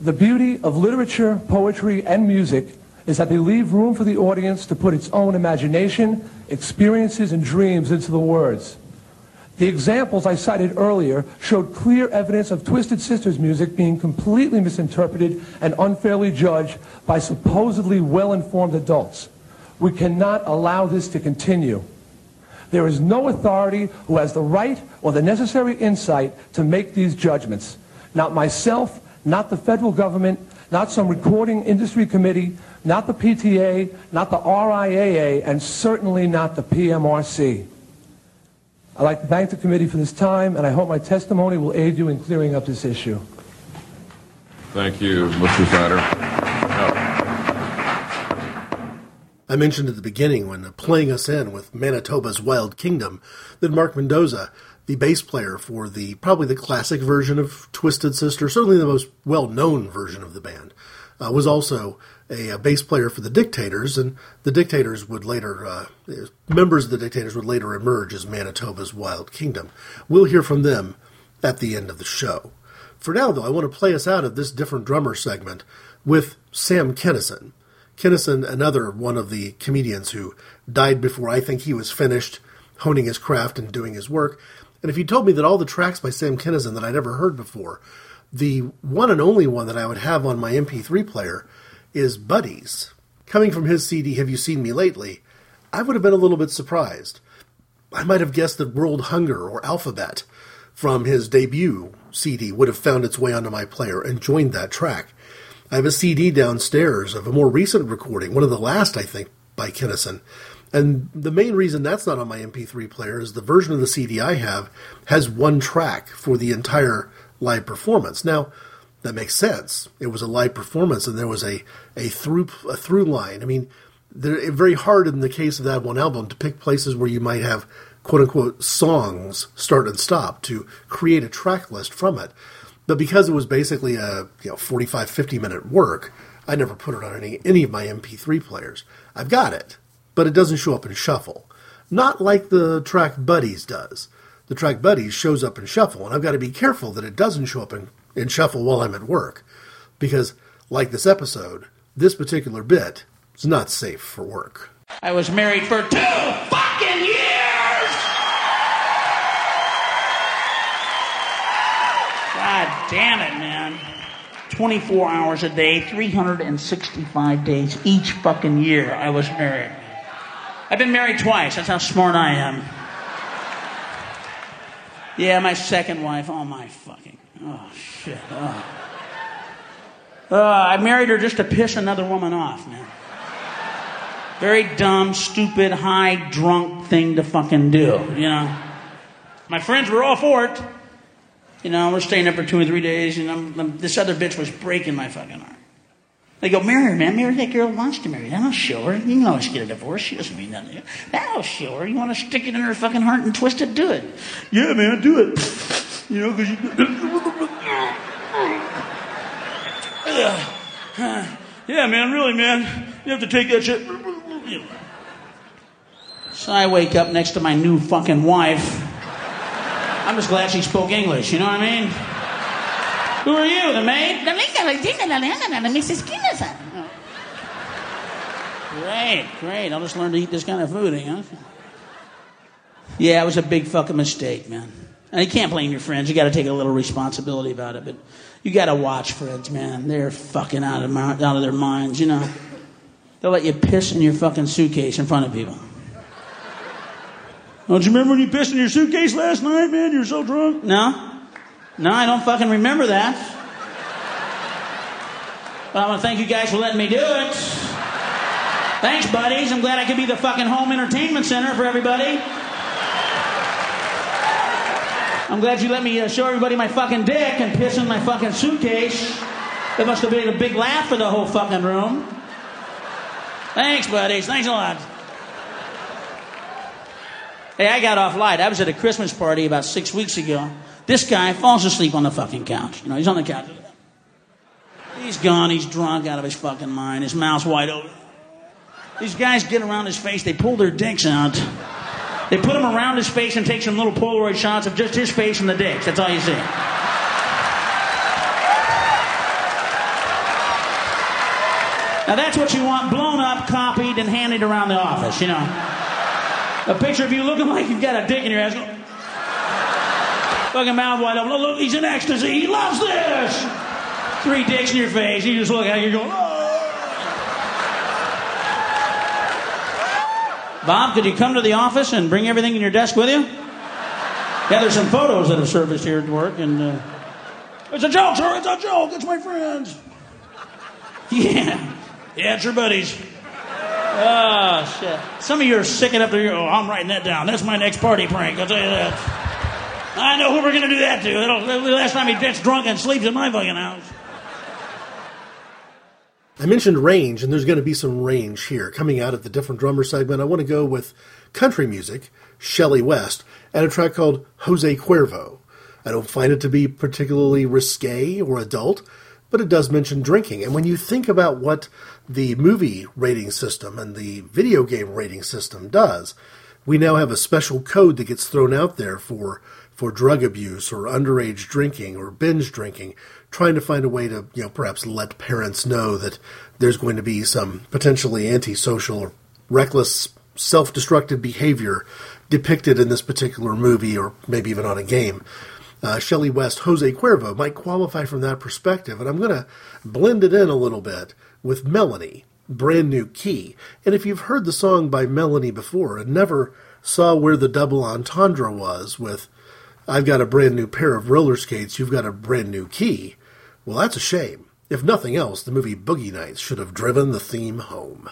The beauty of literature, poetry, and music is that they leave room for the audience to put its own imagination, experiences, and dreams into the words. The examples I cited earlier showed clear evidence of Twisted Sisters music being completely misinterpreted and unfairly judged by supposedly well-informed adults. We cannot allow this to continue. There is no authority who has the right or the necessary insight to make these judgments. Not myself, not the federal government, not some recording industry committee, not the PTA, not the RIAA, and certainly not the PMRC. I'd like to thank the committee for this time, and I hope my testimony will aid you in clearing up this issue. Thank you, Mr. Snider. I mentioned at the beginning when playing us in with Manitoba's Wild Kingdom that Mark Mendoza, the bass player for the probably the classic version of Twisted Sister, certainly the most well-known version of the band, uh, was also a, a, bass player for the Dictators, and the Dictators would later uh, members of the Dictators would later emerge as Manitoba's Wild Kingdom. We'll hear from them at the end of the show. For now, though, I want to play us out of this different drummer segment with Sam Kinison. Kinison, another one of the comedians who died before I think he was finished honing his craft and doing his work. And if you told me that all the tracks by Sam Kinison that I'd ever heard before, the one and only one that I would have on my MP3 player is Buddies. Coming from his CD, Have You Seen Me Lately, I would have been a little bit surprised. I might have guessed that World Hunger or Alphabet from his debut CD would have found its way onto my player and joined that track. I have a CD downstairs of a more recent recording, one of the last, I think, by Kinison. And the main reason that's not on my MP3 player is the version of the CD I have has one track for the entire live performance. Now, that makes sense. It was a live performance and there was a, a through a through line. I mean, they're very hard in the case of that one album to pick places where you might have quote unquote songs start and stop to create a track list from it. But because it was basically a you know 45 50 minute work, I never put it on any any of my MP3 players. I've got it, but it doesn't show up in shuffle. Not like the track Buddies does. The track Buddies shows up in shuffle, and I've got to be careful that it doesn't show up in, in shuffle while I'm at work. Because, like this episode, this particular bit is not safe for work. I was married for two fucking years! God damn it, man. 24 hours a day, 365 days each fucking year I was married. I've been married twice. That's how smart I am. Yeah, my second wife. Oh, my fucking. Oh, shit. Oh. Uh, I married her just to piss another woman off, man. Very dumb, stupid, high, drunk thing to fucking do, you know. My friends were all for it. You know, we're staying up for two or three days, and I'm, I'm- this other bitch was breaking my fucking arm. They go, marry her, man. Marry that girl who wants to marry. That'll show her. You can always get a divorce. She doesn't mean nothing. That'll show her. You want to stick it in her fucking heart and twist it? Do it. Yeah, man, do it. You know, because you. yeah, man, really, man. You have to take that shit. So I wake up next to my new fucking wife. I'm just glad she spoke English, you know what I mean? Who are you, the maid? Mrs. Kinison. Great, great. I'll just learn to eat this kind of food, eh, you know? Yeah, it was a big fucking mistake, man. And you can't blame your friends. You got to take a little responsibility about it. But you got to watch friends, man. They're fucking out of, mi- out of their minds, you know? They'll let you piss in your fucking suitcase in front of people. Don't you remember when you pissed in your suitcase last night, man? You were so drunk. No? No, I don't fucking remember that. But I want to thank you guys for letting me do it. Thanks, buddies. I'm glad I could be the fucking home entertainment center for everybody. I'm glad you let me uh, show everybody my fucking dick and piss in my fucking suitcase. That must have been a big laugh for the whole fucking room. Thanks, buddies. Thanks a lot. Hey, I got off light. I was at a Christmas party about six weeks ago. This guy falls asleep on the fucking couch. You know, he's on the couch. He's gone. He's drunk out of his fucking mind. His mouth's wide open. These guys get around his face. They pull their dicks out. They put him around his face and take some little Polaroid shots of just his face and the dicks. That's all you see. Now that's what you want blown up, copied, and handed around the office, you know. A picture of you looking like you've got a dick in your ass. Fucking mouth wide open. Look, he's in ecstasy. He loves this. Three dicks in your face. You just look at it, you're going, oh. Bob, could you come to the office and bring everything in your desk with you? Yeah, there's some photos that have surfaced here at work, and uh, it's a joke, sir. It's a joke. It's my friends. Yeah, yeah, it's your buddies. Oh shit! Some of you are sick up there. Oh, I'm writing that down. That's my next party prank. I'll tell you that. I know who we're gonna do that to. That'll be the last time he gets drunk and sleeps in my fucking house. I mentioned range, and there's going to be some range here. Coming out of the different drummer segment, I want to go with country music, Shelley West, and a track called Jose Cuervo. I don't find it to be particularly risque or adult, but it does mention drinking. And when you think about what the movie rating system and the video game rating system does, we now have a special code that gets thrown out there for for drug abuse or underage drinking or binge drinking, trying to find a way to, you know, perhaps let parents know that there's going to be some potentially antisocial or reckless self-destructive behavior depicted in this particular movie or maybe even on a game. Uh, Shelley West, Jose Cuervo might qualify from that perspective, and I'm going to blend it in a little bit with Melanie, Brand New Key. And if you've heard the song by Melanie before and never saw where the double entendre was with I've got a brand new pair of roller skates, you've got a brand new key, well, that's a shame. If nothing else, the movie Boogie Nights should have driven the theme home.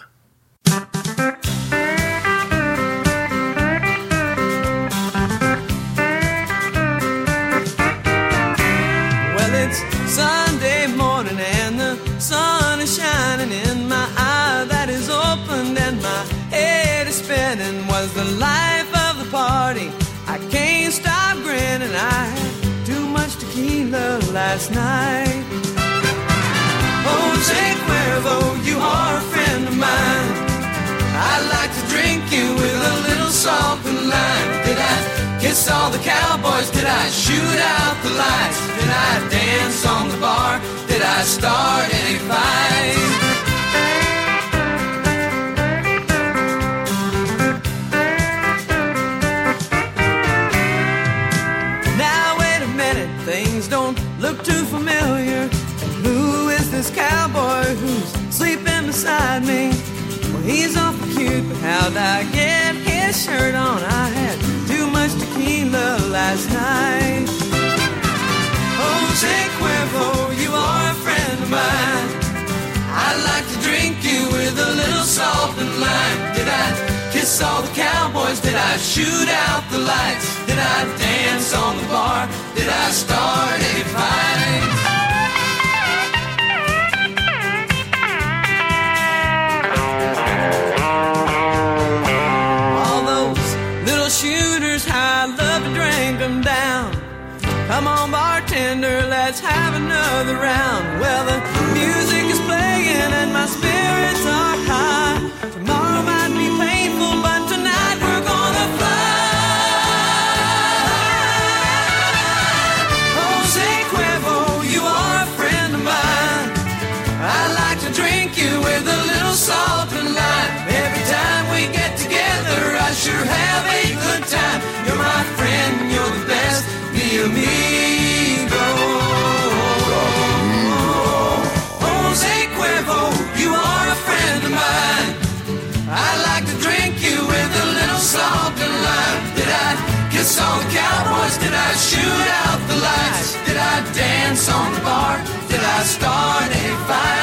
Well, it's Sunday morning and the sun is shining in my eye that is opened and my head is spinning. Was the life of the party. I can't stop grinning. I had too much tequila last night. Jose Cuervo, you are a friend of mine. I'd like to drink you with a little salt and lime. Did I kiss all the cowboys? Did I shoot out the lights? Did I dance on the bar? Did I start any fights? This cowboy who's sleeping beside me? Well, he's awful cute, but how'd I get his shirt on? I had too much tequila last night. Oh, Jose Cuervo, you are a friend of mine. I'd like to drink you with a little salt and lime. Did I kiss all the cowboys? Did I shoot out the lights? Did I dance on the bar? Did I start any fights? Another round. Well, the Did I shoot out the lights? Did I dance on the bar? Did I start a fights?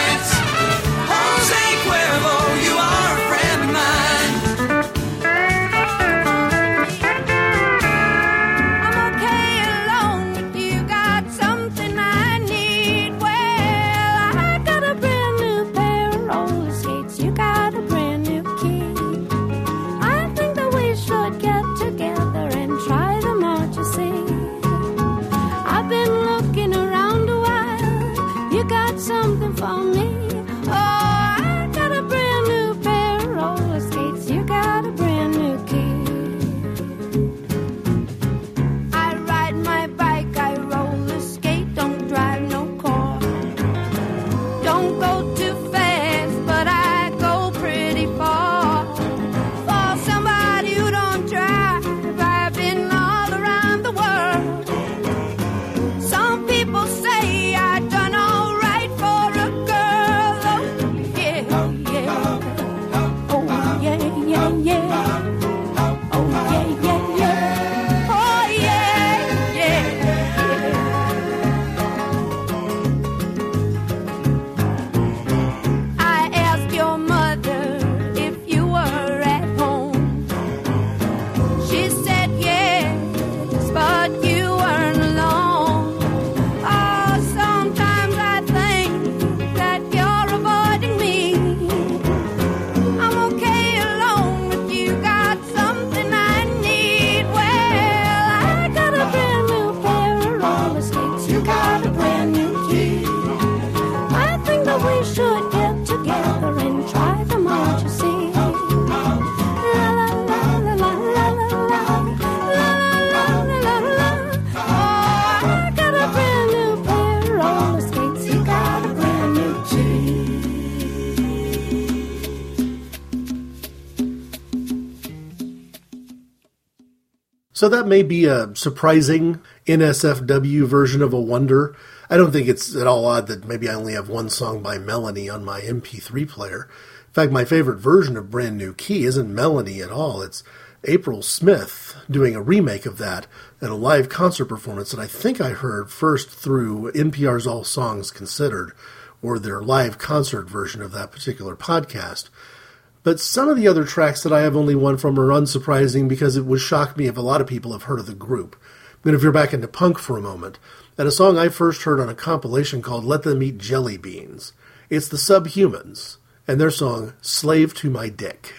So that may be a surprising NSFW version of a wonder. I don't think it's at all odd that maybe I only have one song by Melanie on my MP3 player. In fact, my favorite version of Brand New Key isn't Melanie at all. It's April Smith doing a remake of that at a live concert performance that I think I heard first through NPR's All Songs Considered, or their live concert version of that particular podcast. But some of the other tracks that I have only one from are unsurprising because it would shock me if a lot of people have heard of the group. Going to veer back into punk for a moment, and a song I first heard on a compilation called Let Them Eat Jelly Beans. It's the Subhumans, and their song Slave to My Dick.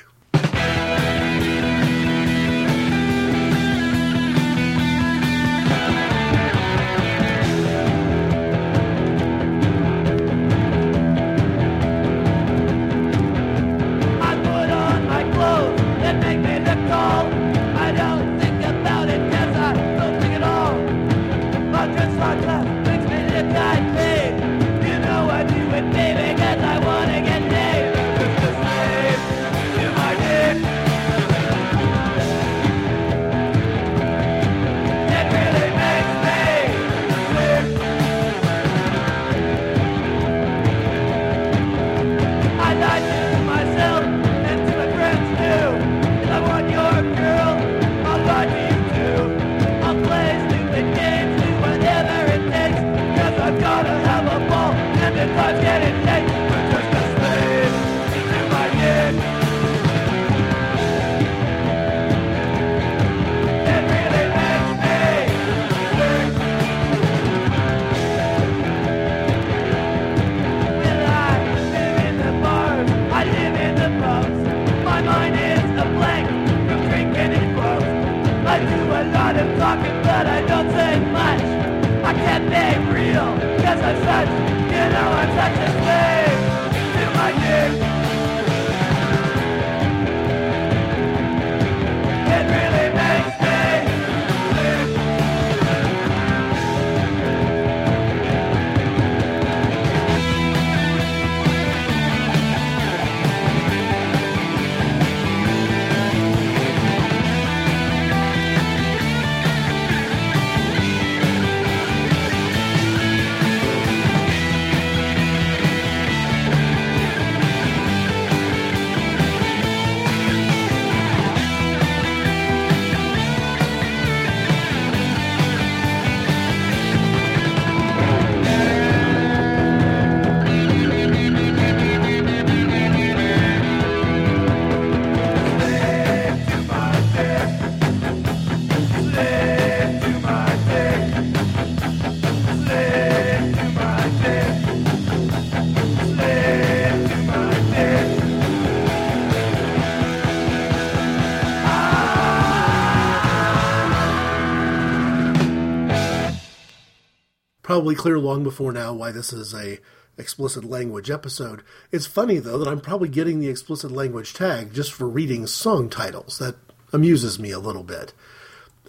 Probably clear long before now why this is a explicit language episode. It's funny though that I'm probably getting the explicit language tag just for reading song titles. That amuses me a little bit.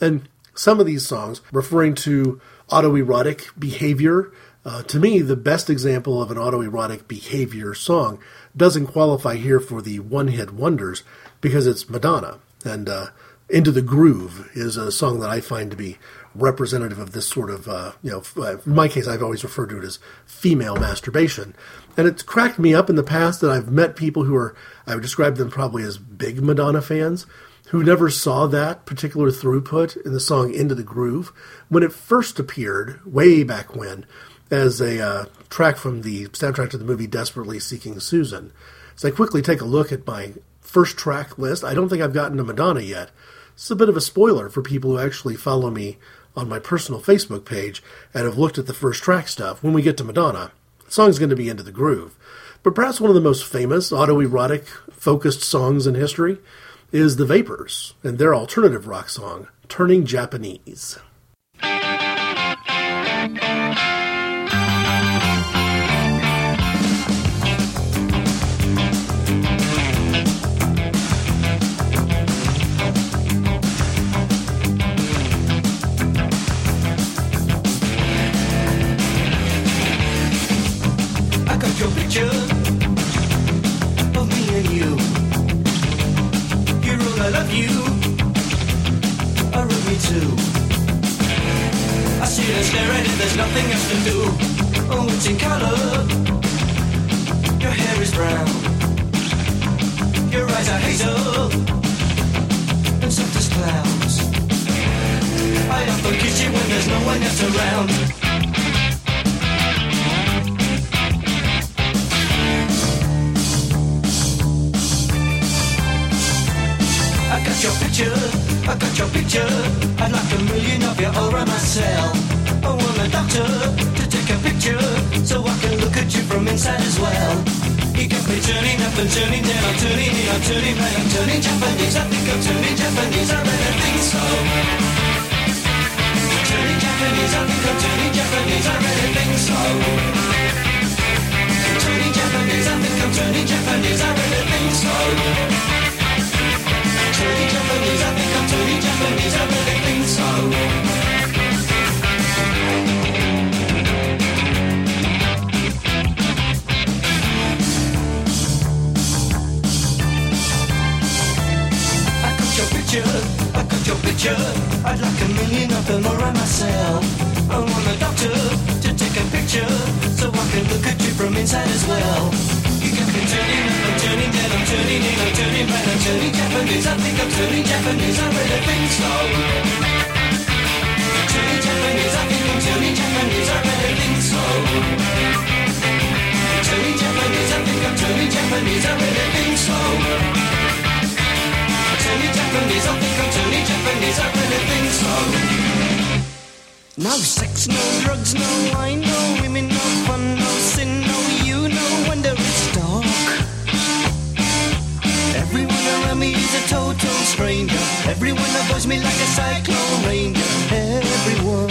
And some of these songs referring to autoerotic behavior. Uh, to me, the best example of an autoerotic behavior song doesn't qualify here for the one hit wonders because it's Madonna. And uh, Into the Groove is a song that I find to be representative of this sort of, uh, you know, uh, in my case, I've always referred to it as female masturbation. And it's cracked me up in the past that I've met people who are, I would describe them probably as big Madonna fans, who never saw that particular throughput in the song Into the Groove when it first appeared, way back when, as a uh, track from the soundtrack to the movie Desperately Seeking Susan. So I quickly take a look at my first track list. I don't think I've gotten to Madonna yet. It's a bit of a spoiler for people who actually follow me on my personal Facebook page and have looked at the first track stuff. When we get to Madonna, the song's going to be Into the Groove. But perhaps one of the most famous autoerotic focused songs in history is The Vapors and their alternative rock song, Turning Japanese. Too. I see and stare at it, there's nothing else to do. Oh, it's in color. Your hair is brown. Your eyes are hazel. And soft as clouds. I often kiss you when there's no one else around. Your picture, I got your picture. I'd like a million of you all around myself. I want a doctor to take a picture so I can look at you from inside as well. You got me turning up and turning down, I'm turning in, I'm turning back, I'm turning Japanese. I think I'm turning Japanese, I really think so. Turning Japanese, I think I'm turning Japanese, I really think so. Turning Japanese, I think I'm turning Japanese, I really think so. Turning Japanese, I think I'd like a million of them around myself. I want a doctor to take a picture so I can look at you from inside as well. You got me turning up, I'm turning in, I'm turning back, I'm turning Japanese. I think I'm turning Japanese, I really think so. Turning Japanese, I think I'm turning Japanese, I really think so. Turning Japanese, I think I'm turning Japanese, I really think so. Turning Japanese, I think I'm turning Japanese, I really think so. No sex, no drugs, no wine, no women, no fun, a total stranger. Everyone avoids me like a cyclone ranger. Everyone.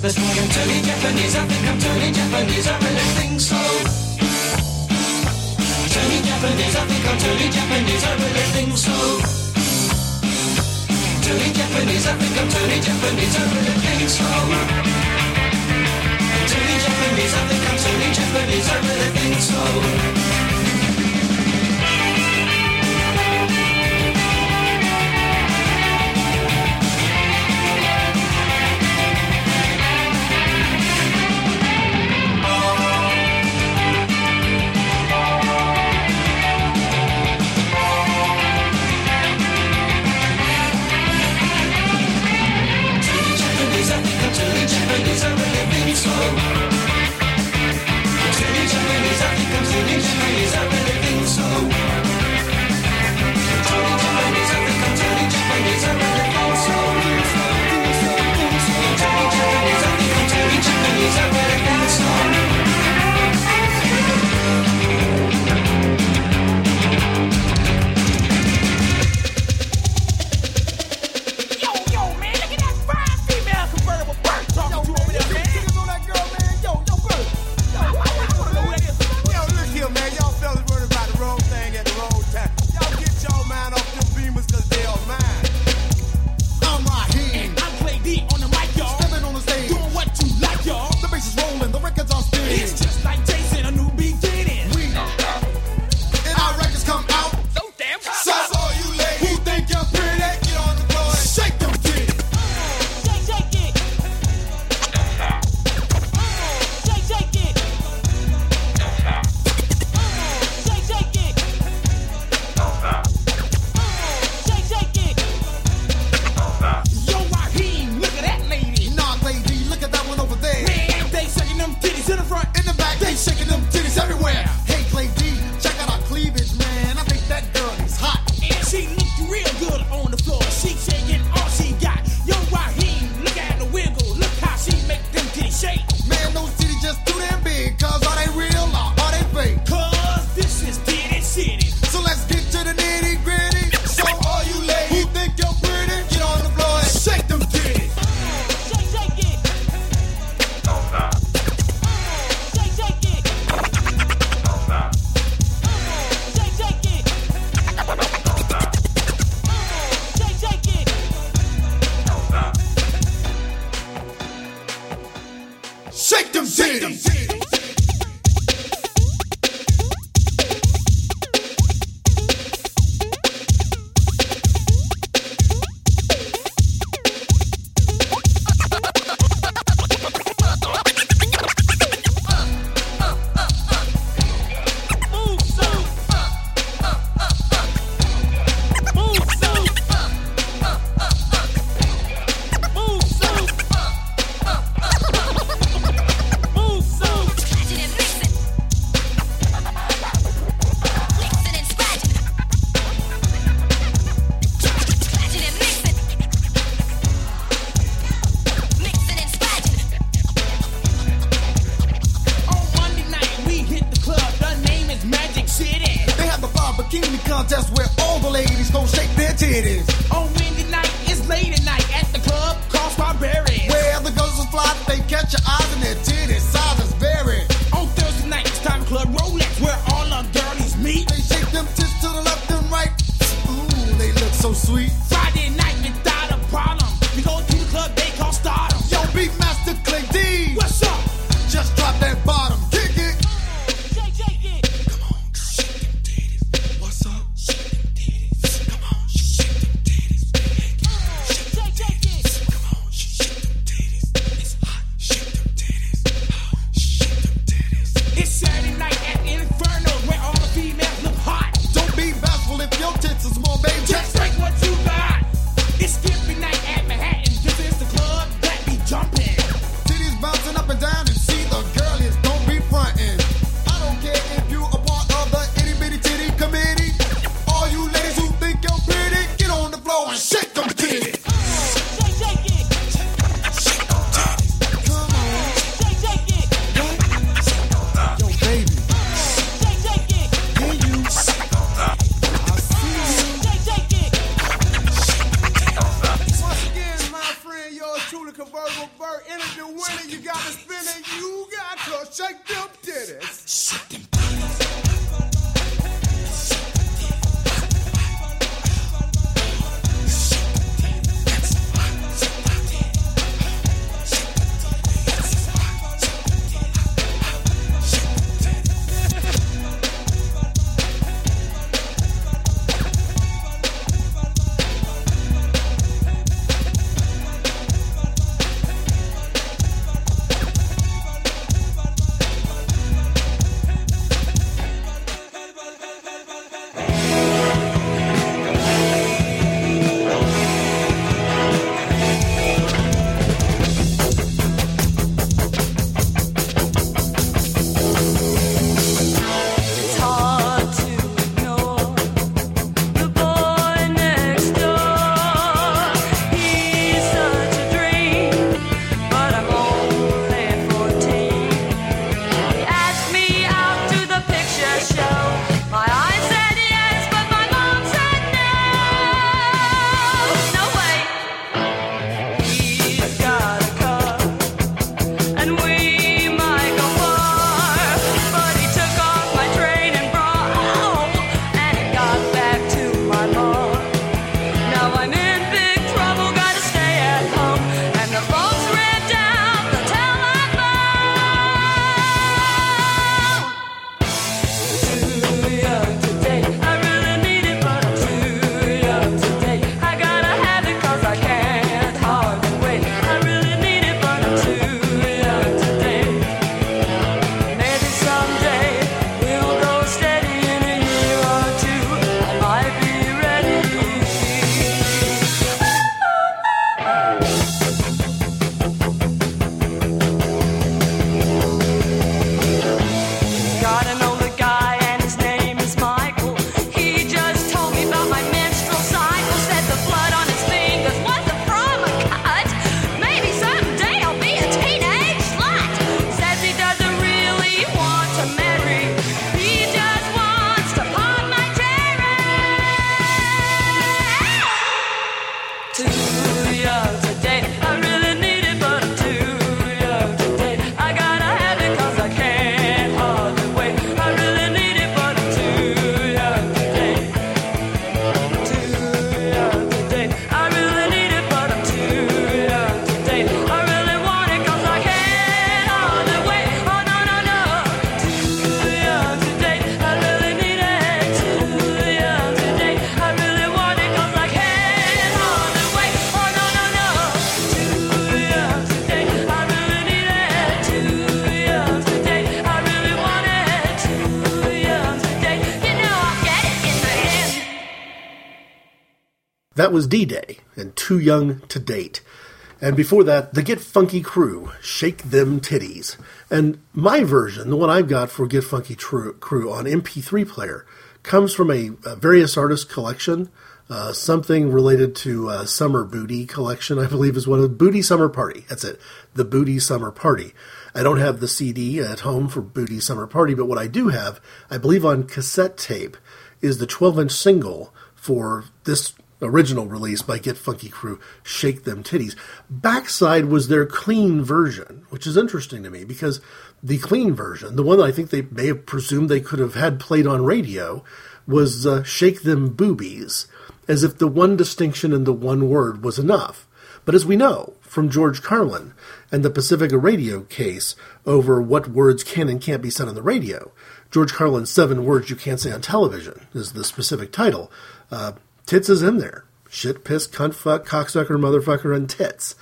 That's why I'm turning Japanese, I think I'm turning Japanese, I really think so. Turning Japanese, I think I'm turning Japanese, I really think so. Turning Japanese, I think I'm turning Japanese, I really think so. Turning Japanese, I think I'm turning Japanese, I really think so. I really think so. Comes in each and I really think so. was D Day and Too Young to Date. And before that, the Get Funky Crew, Shake Them Titties. And my version, the one I've got for Get Funky Tru- Crew on MP3 player, comes from a, a various artist collection, uh, something related to uh, Summer Booty collection, I believe is one of Booty Summer Party. That's it, the Booty Summer Party. I don't have the CD at home for Booty Summer Party, but what I do have, I believe on cassette tape, is the 12 inch single for this original release by Get Funky Crew, Shake Them Titties. Backside was their clean version, which is interesting to me because the clean version, the one I think they may have presumed they could have had played on radio, was uh, Shake Them Boobies, as if the one distinction in the one word was enough. But as we know from George Carlin and the Pacifica radio case over what words can and can't be said on the radio, George Carlin's Seven Words You Can't Say on Television is the specific title. Uh, tits is in there. Shit, piss, cunt, fuck, cocksucker, motherfucker, and tits.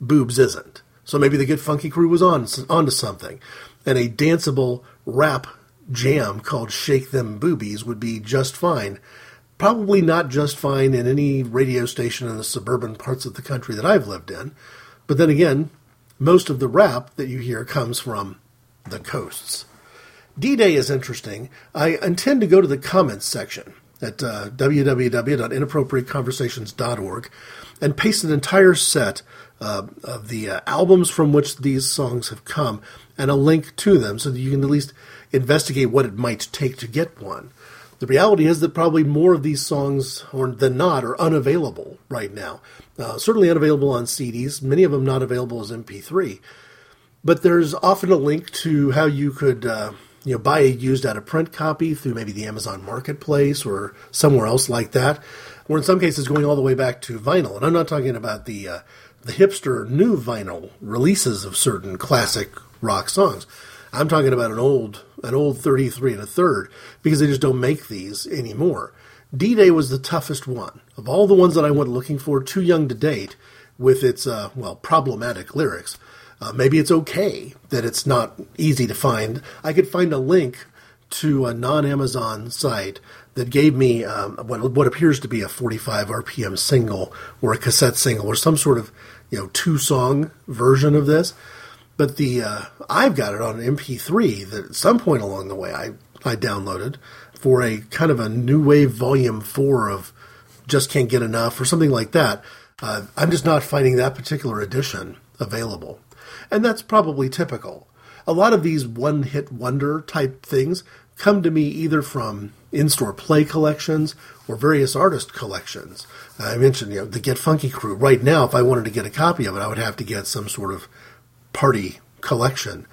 Boobs isn't. So maybe the Get Funky crew was on onto something. And a danceable rap jam called Shake Them Boobies would be just fine. Probably not just fine in any radio station in the suburban parts of the country that I've lived in. But then again, most of the rap that you hear comes from the coasts. D Day is interesting. I intend to go to the comments section at uh, www.inappropriateconversations.org and paste an entire set uh, of the uh, albums from which these songs have come and a link to them so that you can at least investigate what it might take to get one. The reality is that probably more of these songs or than not are unavailable right now. Uh, certainly unavailable on CDs, many of them not available as MP3. But there's often a link to how you could uh, you know buy a used out of print copy through maybe the Amazon Marketplace or somewhere else like that, or in some cases going all the way back to vinyl. And I'm not talking about the uh, the hipster new vinyl releases of certain classic rock songs. I'm talking about an old an old 33 and a third because they just don't make these anymore. D-Day was the toughest one of all the ones that I went looking for. Too young to date with its uh, well problematic lyrics. Uh, maybe it's okay that it's not easy to find. I could find a link to a non-Amazon site that gave me um, what, what appears to be a 45 RPM single or a cassette single or some sort of you know two song version of this. But the uh, I've got it on an MP3 that at some point along the way I I downloaded for a kind of a new wave volume four of just can't get enough or something like that. Uh, I'm just not finding that particular edition available, and that's probably typical. A lot of these one hit wonder type things come to me either from in store play collections or various artist collections. I mentioned you know the Get Funky crew. Right now, if I wanted to get a copy of it, I would have to get some sort of party collection.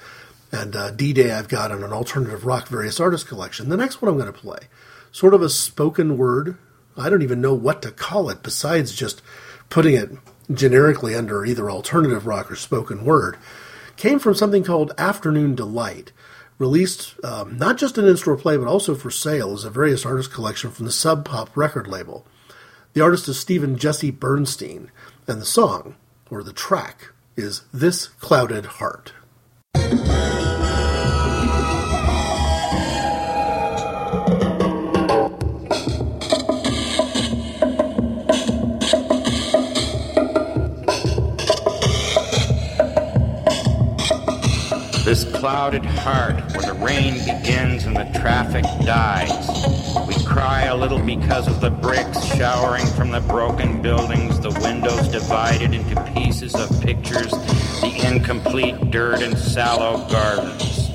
And uh, D Day I've got on an alternative rock various artist collection. The next one I'm going to play, sort of a spoken word. I don't even know what to call it besides just putting it generically under either alternative rock or spoken word, came from something called Afternoon Delight, released um, not just in in-store play but also for sale as a various artist collection from the Sub Pop record label. The artist is Steven Jesse Bernstein, and the song, or the track, is This Clouded Heart. Clouded heart where the rain begins and the traffic dies. We cry a little because of the bricks showering from the broken buildings, the windows divided into pieces of pictures, the incomplete dirt and sallow gardens.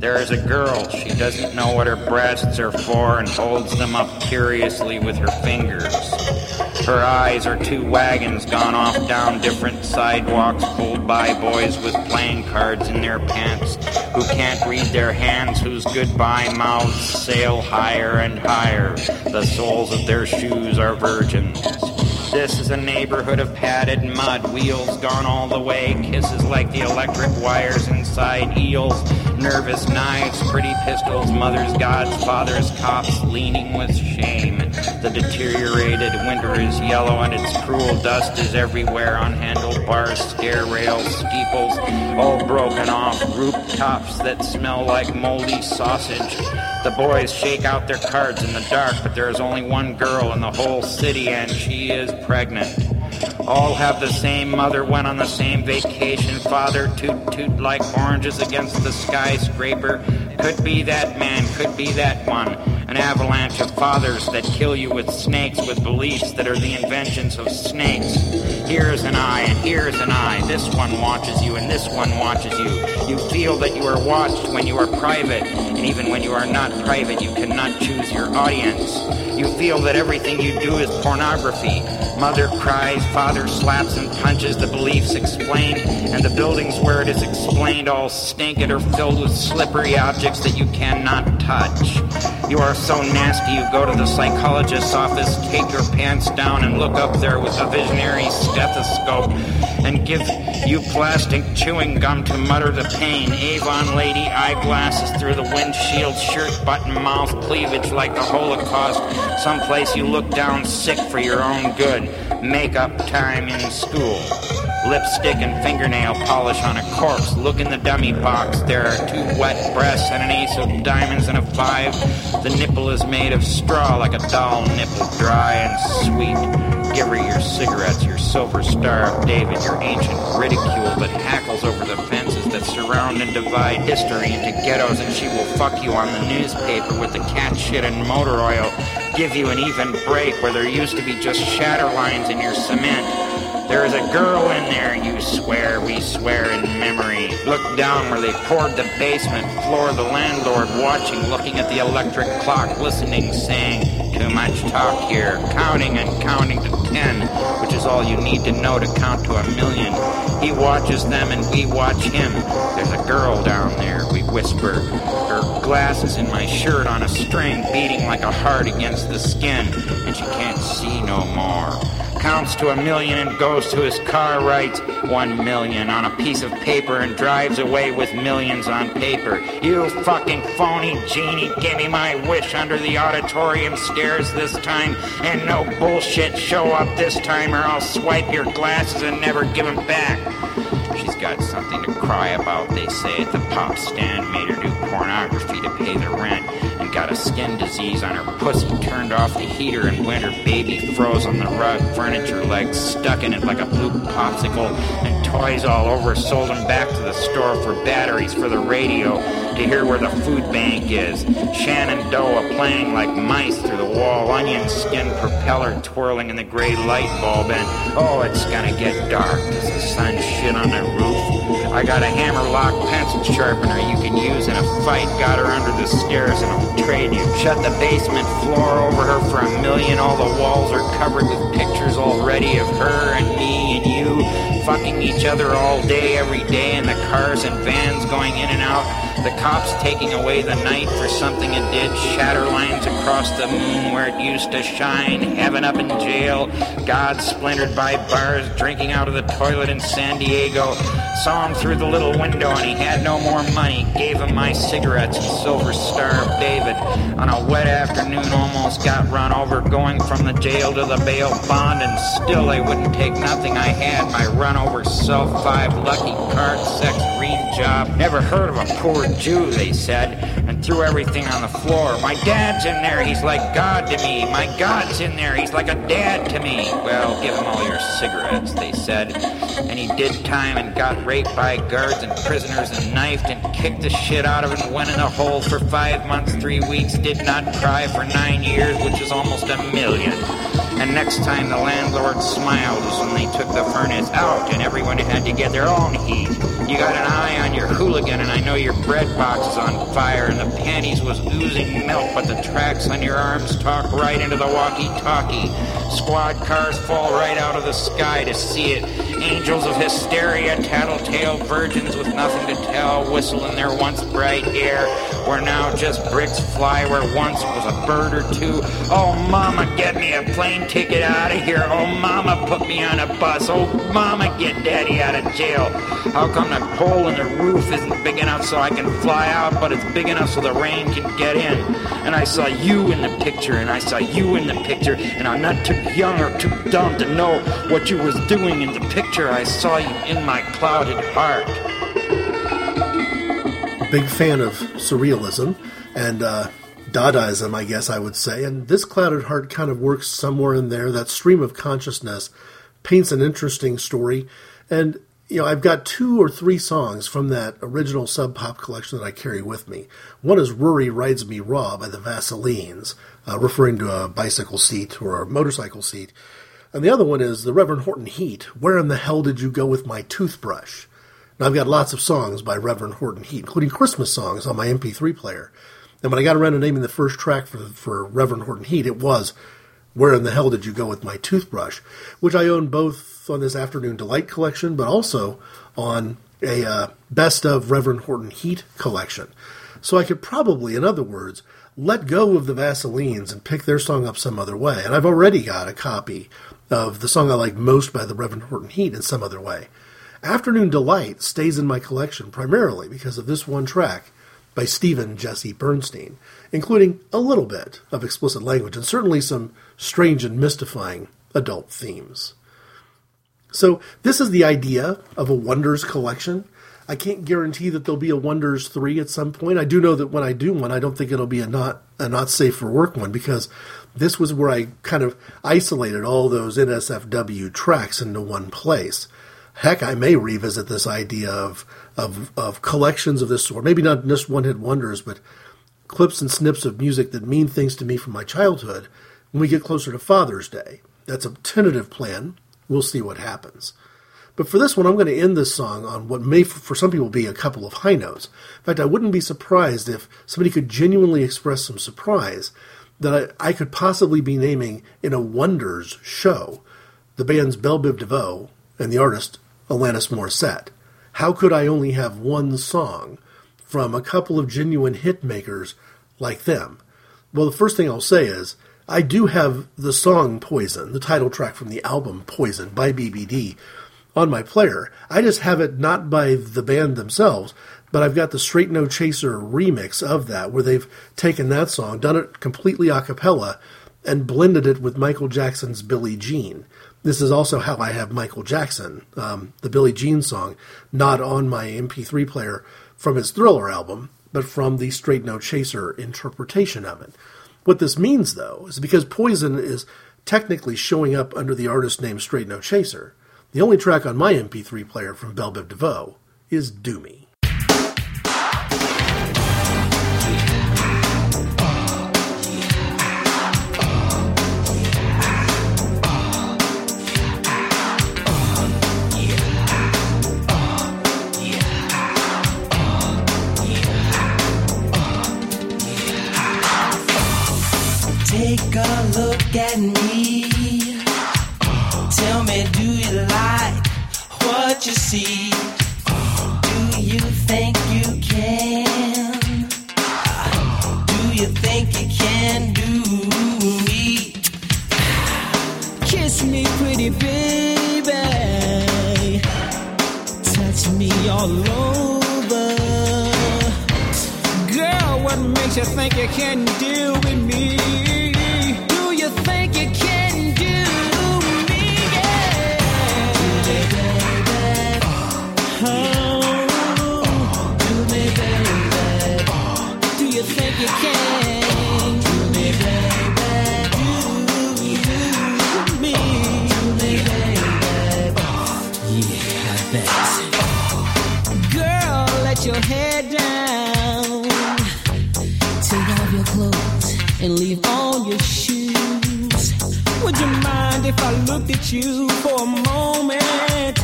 There is a girl, she doesn't know what her breasts are for and holds them up curiously with her fingers. Her eyes are two wagons gone off down different sidewalks pulled by boys with playing cards in their pants who can't read their hands, whose goodbye mouths sail higher and higher. The soles of their shoes are virgins. This is a neighborhood of padded mud, wheels gone all the way, kisses like the electric wires inside eels, nervous knives, pretty pistols, mothers, gods, fathers, cops, leaning with shame. The deteriorated winter is yellow and its cruel dust is everywhere on handlebars, stair rails, steeples, all broken off, rooftops that smell like moldy sausage. The boys shake out their cards in the dark, but there is only one girl in the whole city, and she is pregnant. All have the same mother, went on the same vacation. Father toot toot like oranges against the skyscraper. Could be that man, could be that one. An avalanche of fathers that kill you with snakes with beliefs that are the inventions of snakes. Here's an eye and here's an eye. This one watches you and this one watches you. You feel that you are watched when you are private, and even when you are not private, you cannot choose your audience. You feel that everything you do is pornography. Mother cries, father slaps and punches, the beliefs explained, and the buildings where it is explained all stink and are filled with slippery objects that you cannot touch. You are so nasty, you go to the psychologist's office, take your pants down, and look up there with a visionary stethoscope and give you plastic chewing gum to mutter the pain. Avon lady eyeglasses through the windshield, shirt button, mouth cleavage like the Holocaust. Someplace you look down sick for your own good. Makeup time in school. Lipstick and fingernail polish on a corpse. Look in the dummy box. There are two wet breasts and an ace of diamonds and a five. The nipple is made of straw like a doll nipple, dry and sweet. Give her your cigarettes, your silver star of David, your ancient ridicule that hackles over the fences that surround and divide history into ghettos, and she will fuck you on the newspaper with the cat shit and motor oil. Give you an even break where there used to be just shatter lines in your cement. There is a girl in there, you swear, we swear in memory. Look down where they poured the basement floor, the landlord watching, looking at the electric clock, listening, saying, Too much talk here, counting and counting to ten, which is all you need to know to count to a million. He watches them and we watch him. There's a girl down there, we whisper. Her glasses in my shirt on a string, beating like a heart against the skin, and she can't see no more counts to a million and goes to his car, writes one million on a piece of paper and drives away with millions on paper. You fucking phony genie, give me my wish under the auditorium stairs this time, and no bullshit show up this time or I'll swipe your glasses and never give them back. She's got something to cry about, they say at the pop stand, made her do pornography to pay the rent and got a skin disease on her pussy, turned off the heater, and when her baby froze on the rug, furniture legs stuck in it like a blue popsicle, and toys all over, sold them back to the store for batteries for the radio to hear where the food bank is. Shannon Doe playing like mice through the wall, onion skin propeller twirling in the gray light bulb, and oh, it's gonna get dark. Does the sun shit on the roof? I got a hammerlock pencil sharpener you can use in a fight. Got her under the stairs and I'll trade you. Shut the basement floor over her for a million. All the walls are covered with pictures already of her and me and you fucking each other all day, every day, and the cars and vans going in and out. The cops taking away the night for something it did. Shatter lines across the moon where it used to shine. Heaven up in jail. God splintered by bars, drinking out of the toilet in San Diego. Saw him through the little window and he had no more money. Gave him my cigarettes and Silver Star of David. On a wet afternoon, almost got run over going from the jail to the bail bond, and still they wouldn't take nothing I had. My run over self five lucky card sex green job. Never heard of a poor Jew, they said, and threw everything on the floor. My dad's in there, he's like God to me. My God's in there, he's like a dad to me. Well, give him all your cigarettes, they said. And he did time and got raped by guards and prisoners and knifed and kicked the shit out of him. Went in a hole for five months, three weeks, did not cry for nine years, which is almost a million. And next time the landlord smiled was when they took the furnace out and everyone had to get their own heat. You got an eye on your hooligan and I know your bread box is on fire and the panties was oozing milk, but the tracks on your arms talk right into the walkie-talkie. Squad cars fall right out of the sky to see it. Angels of hysteria, tattletale virgins with nothing to tell, whistle in their once bright air, where now just bricks fly where once was a bird or two. Oh, mama, get me a plane ticket out of here. Oh, mama, put me on a bus. Oh, mama, get daddy out of jail. How come the hole in the roof isn't big enough so I can fly out, but it's big enough so the rain can get in? And I saw you in the picture, and I saw you in the picture, and I'm not too young or too dumb to know what you was doing in the picture. I saw you in my clouded heart. Big fan of surrealism and uh, Dadaism, I guess I would say. And this clouded heart kind of works somewhere in there. That stream of consciousness paints an interesting story. And you know, I've got two or three songs from that original Sub Pop collection that I carry with me. One is Rory Rides Me Raw by the Vaselines, uh, referring to a bicycle seat or a motorcycle seat. And the other one is the Reverend Horton Heat, Where in the Hell Did You Go With My Toothbrush? Now, I've got lots of songs by Reverend Horton Heat, including Christmas songs on my MP3 player. And when I got around to naming the first track for, for Reverend Horton Heat, it was Where in the Hell Did You Go With My Toothbrush? which I own both on this Afternoon Delight collection, but also on a uh, Best of Reverend Horton Heat collection. So I could probably, in other words, let go of the Vaselines and pick their song up some other way. And I've already got a copy of the song I like most by the Reverend Horton Heat in some other way. Afternoon Delight stays in my collection primarily because of this one track by Steven Jesse Bernstein, including a little bit of explicit language and certainly some strange and mystifying adult themes. So, this is the idea of a Wonders collection. I can't guarantee that there'll be a Wonders 3 at some point. I do know that when I do one, I don't think it'll be a not a not safe for work one because this was where I kind of isolated all those NSFW tracks into one place. Heck, I may revisit this idea of of, of collections of this sort. Maybe not just one hit wonders, but clips and snips of music that mean things to me from my childhood when we get closer to Father's Day. That's a tentative plan. We'll see what happens. But for this one, I'm going to end this song on what may, for some people, be a couple of high notes. In fact, I wouldn't be surprised if somebody could genuinely express some surprise that I, I could possibly be naming in a Wonders show the band's Belle Biv DeVoe and the artist Alanis Morissette. How could I only have one song from a couple of genuine hit makers like them? Well, the first thing I'll say is I do have the song Poison, the title track from the album Poison by BBD, on my player. I just have it not by the band themselves, but I've got the Straight No Chaser remix of that, where they've taken that song, done it completely a cappella, and blended it with Michael Jackson's Billie Jean. This is also how I have Michael Jackson, um, the Billie Jean song, not on my MP3 player from his Thriller album, but from the Straight No Chaser interpretation of it. What this means, though, is because Poison is technically showing up under the artist name Straight No Chaser, the only track on my MP3 player from Belle Biv DeVoe is Do Look at me. Tell me, do you like what you see? Do you think you can? Do you think you can do me? Kiss me, pretty baby. Touch me all over. Girl, what makes you think you can deal and leave on your shoes. Would you mind if I looked at you for a moment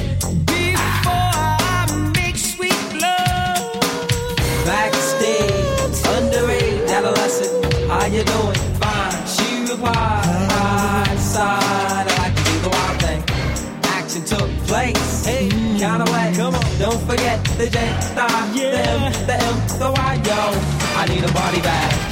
before I make sweet love? Backstage, underage, adolescent. How you doing? Fine. She replied, side. I like to do the wild thing. Action took place. Hey, count away. Mm, come on. Don't forget the J, the I, the M, the M, the Y, yo. I need a body bag.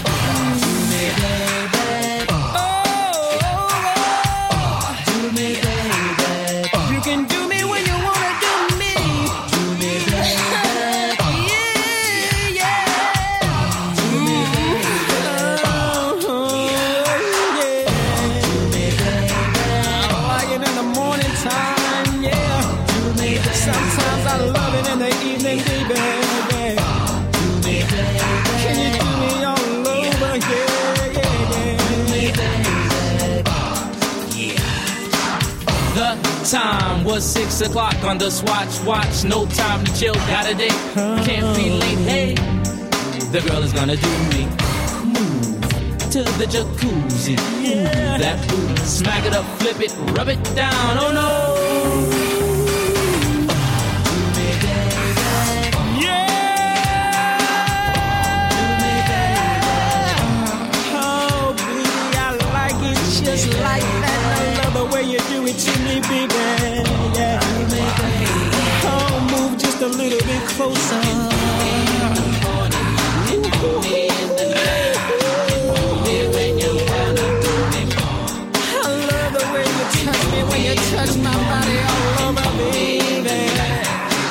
Six o'clock on the swatch watch. No time to chill, got a date. Can't be late. Hey, the girl is gonna do me. Move to the jacuzzi. That booty, smack it up, flip it, rub it down. Oh no. Me, baby. Yeah. Oh, move just a little bit closer. I love the way you touch me when you touch my body all over, baby.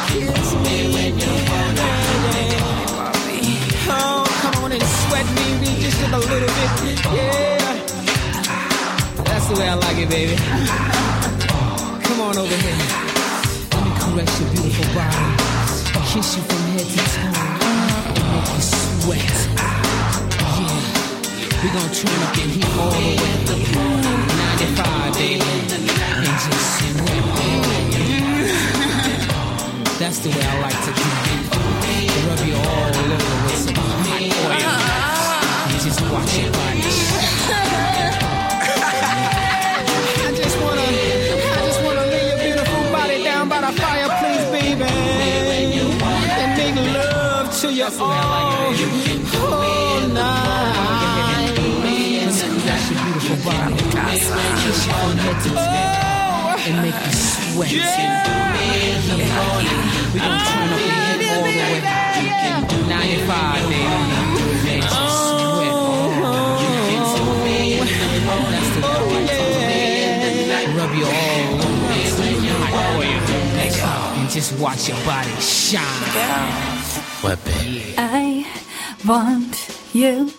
Kiss me. Oh, come on and sweat me, me just a little bit. Yeah. That's the way I like it, baby. Over here. Let me caress your beautiful body. Kiss you from head to toe. And make you sweat. Yeah. We're gonna turn up the heat all the way to 95, baby. And just sweat. That's the way I like to do it. Love to oh, you all, all night. That's your beautiful body. Kiss you from head to toe and make you sweat. Yeah. We gonna turn up the heat all the way. You can do 95, baby. Make you sweat. Oh, that's the oh, way. Rub you all over hot oil. And just watch your body shine. Want you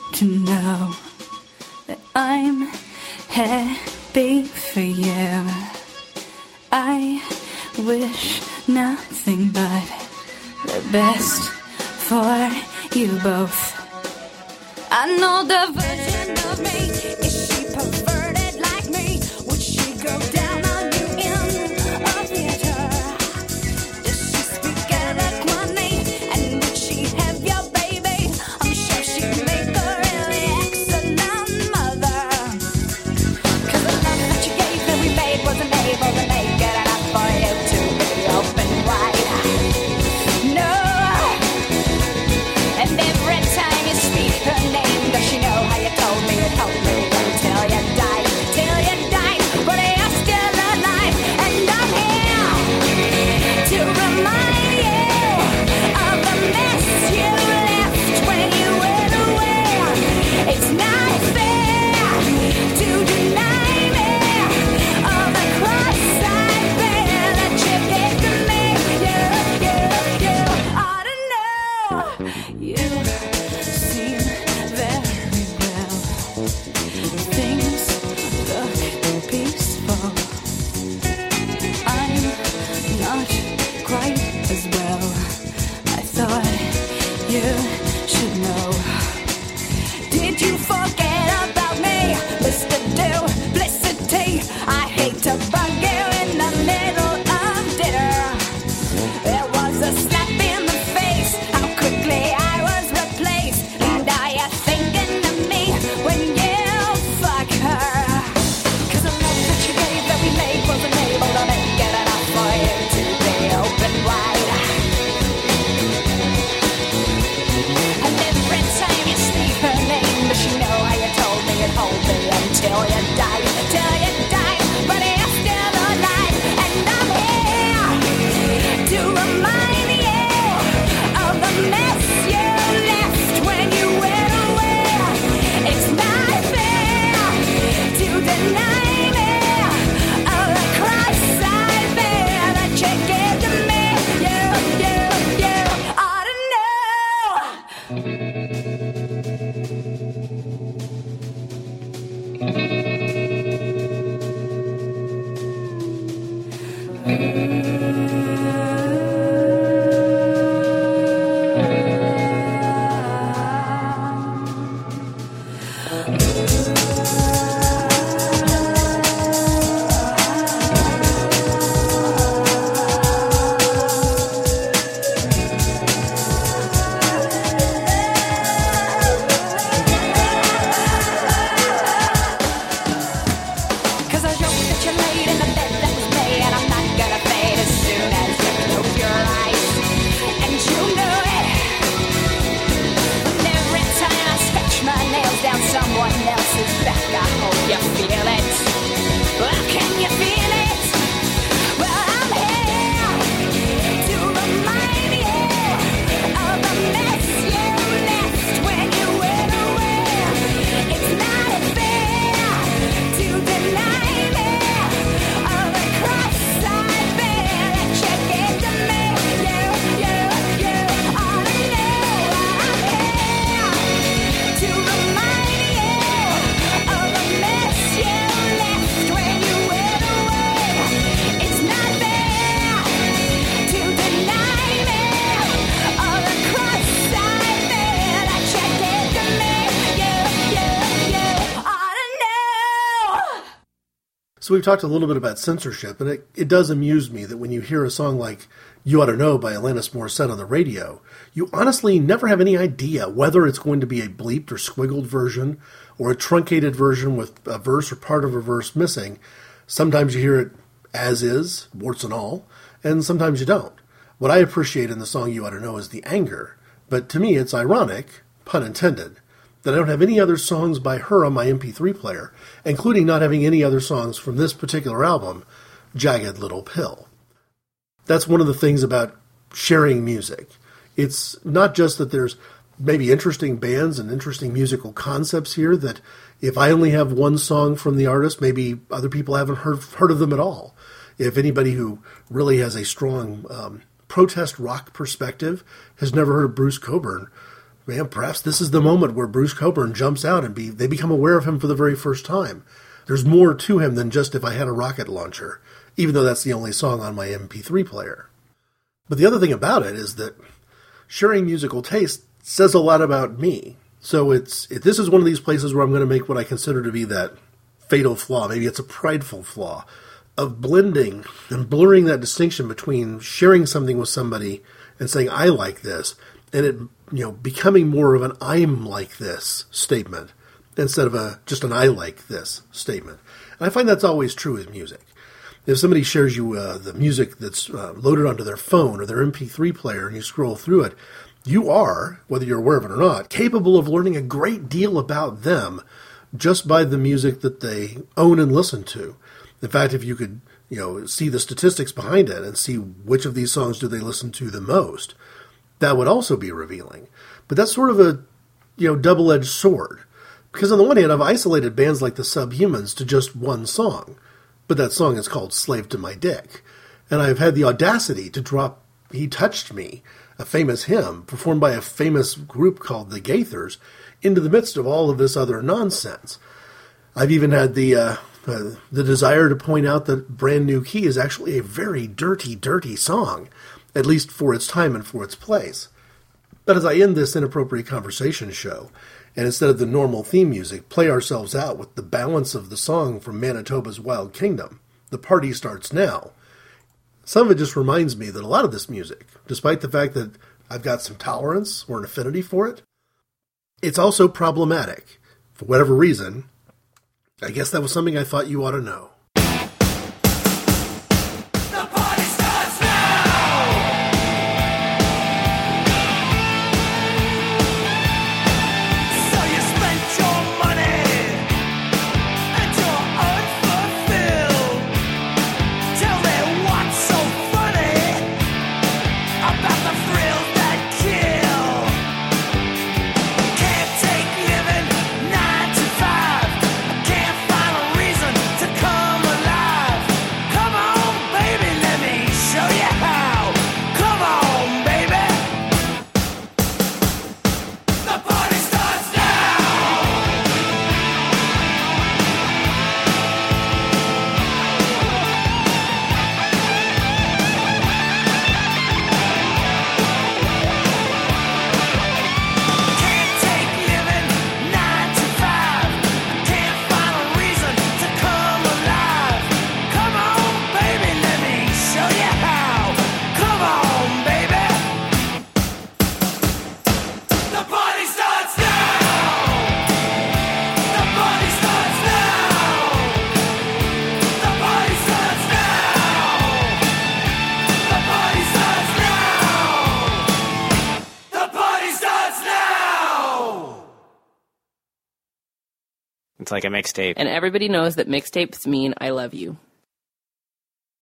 So we've talked a little bit about censorship, and it, it does amuse me that when you hear a song like You Ought to Know by Alanis Morissette on the radio, you honestly never have any idea whether it's going to be a bleeped or squiggled version or a truncated version with a verse or part of a verse missing. Sometimes you hear it as is, warts and all, and sometimes you don't. What I appreciate in the song You Ought to Know is the anger, but to me it's ironic, pun intended, that I don't have any other songs by her on my MP3 player, including not having any other songs from this particular album, Jagged Little Pill. That's one of the things about sharing music. It's not just that there's maybe interesting bands and interesting musical concepts here that if I only have one song from the artist, maybe other people haven't heard heard of them at all. If anybody who really has a strong um, protest rock perspective has never heard of Bruce Cockburn, man, perhaps this is the moment where Bruce Cockburn jumps out and be they become aware of him for the very first time. There's more to him than just if I had a rocket launcher, even though that's the only song on my MP3 player. But the other thing about it is that sharing musical taste says a lot about me. So it's it, this is one of these places where I'm going to make what I consider to be that fatal flaw. Maybe it's a prideful flaw of blending and blurring that distinction between sharing something with somebody and saying I like this, and it you know becoming more of an I'm like this statement instead of a just an I like this statement. And I find that's always true with music. If somebody shares you uh, the music that's uh, loaded onto their phone or their MP3 player and you scroll through it, you are, whether you're aware of it or not, capable of learning a great deal about them just by the music that they own and listen to. In fact, if you could, you know, see the statistics behind it and see which of these songs do they listen to the most, that would also be revealing. But that's sort of a, you know, double-edged sword. Because on the one hand, I've isolated bands like the Subhumans to just one song, but that song is called Slave to My Dick. And I've had the audacity to drop He Touched Me, a famous hymn performed by a famous group called the Gaithers, into the midst of all of this other nonsense. I've even had the uh, uh, the desire to point out that Brand New Key is actually a very dirty, dirty song, at least for its time and for its place. But as I end this inappropriate conversation show, and instead of the normal theme music, play ourselves out with the balance of the song from Manitoba's Wild Kingdom, The Party Starts Now. Some of it just reminds me that a lot of this music, despite the fact that I've got some tolerance or an affinity for it, it's also problematic. For whatever reason, I guess that was something I thought you ought to know. Like a mixtape. And everybody knows that mixtapes mean I love you.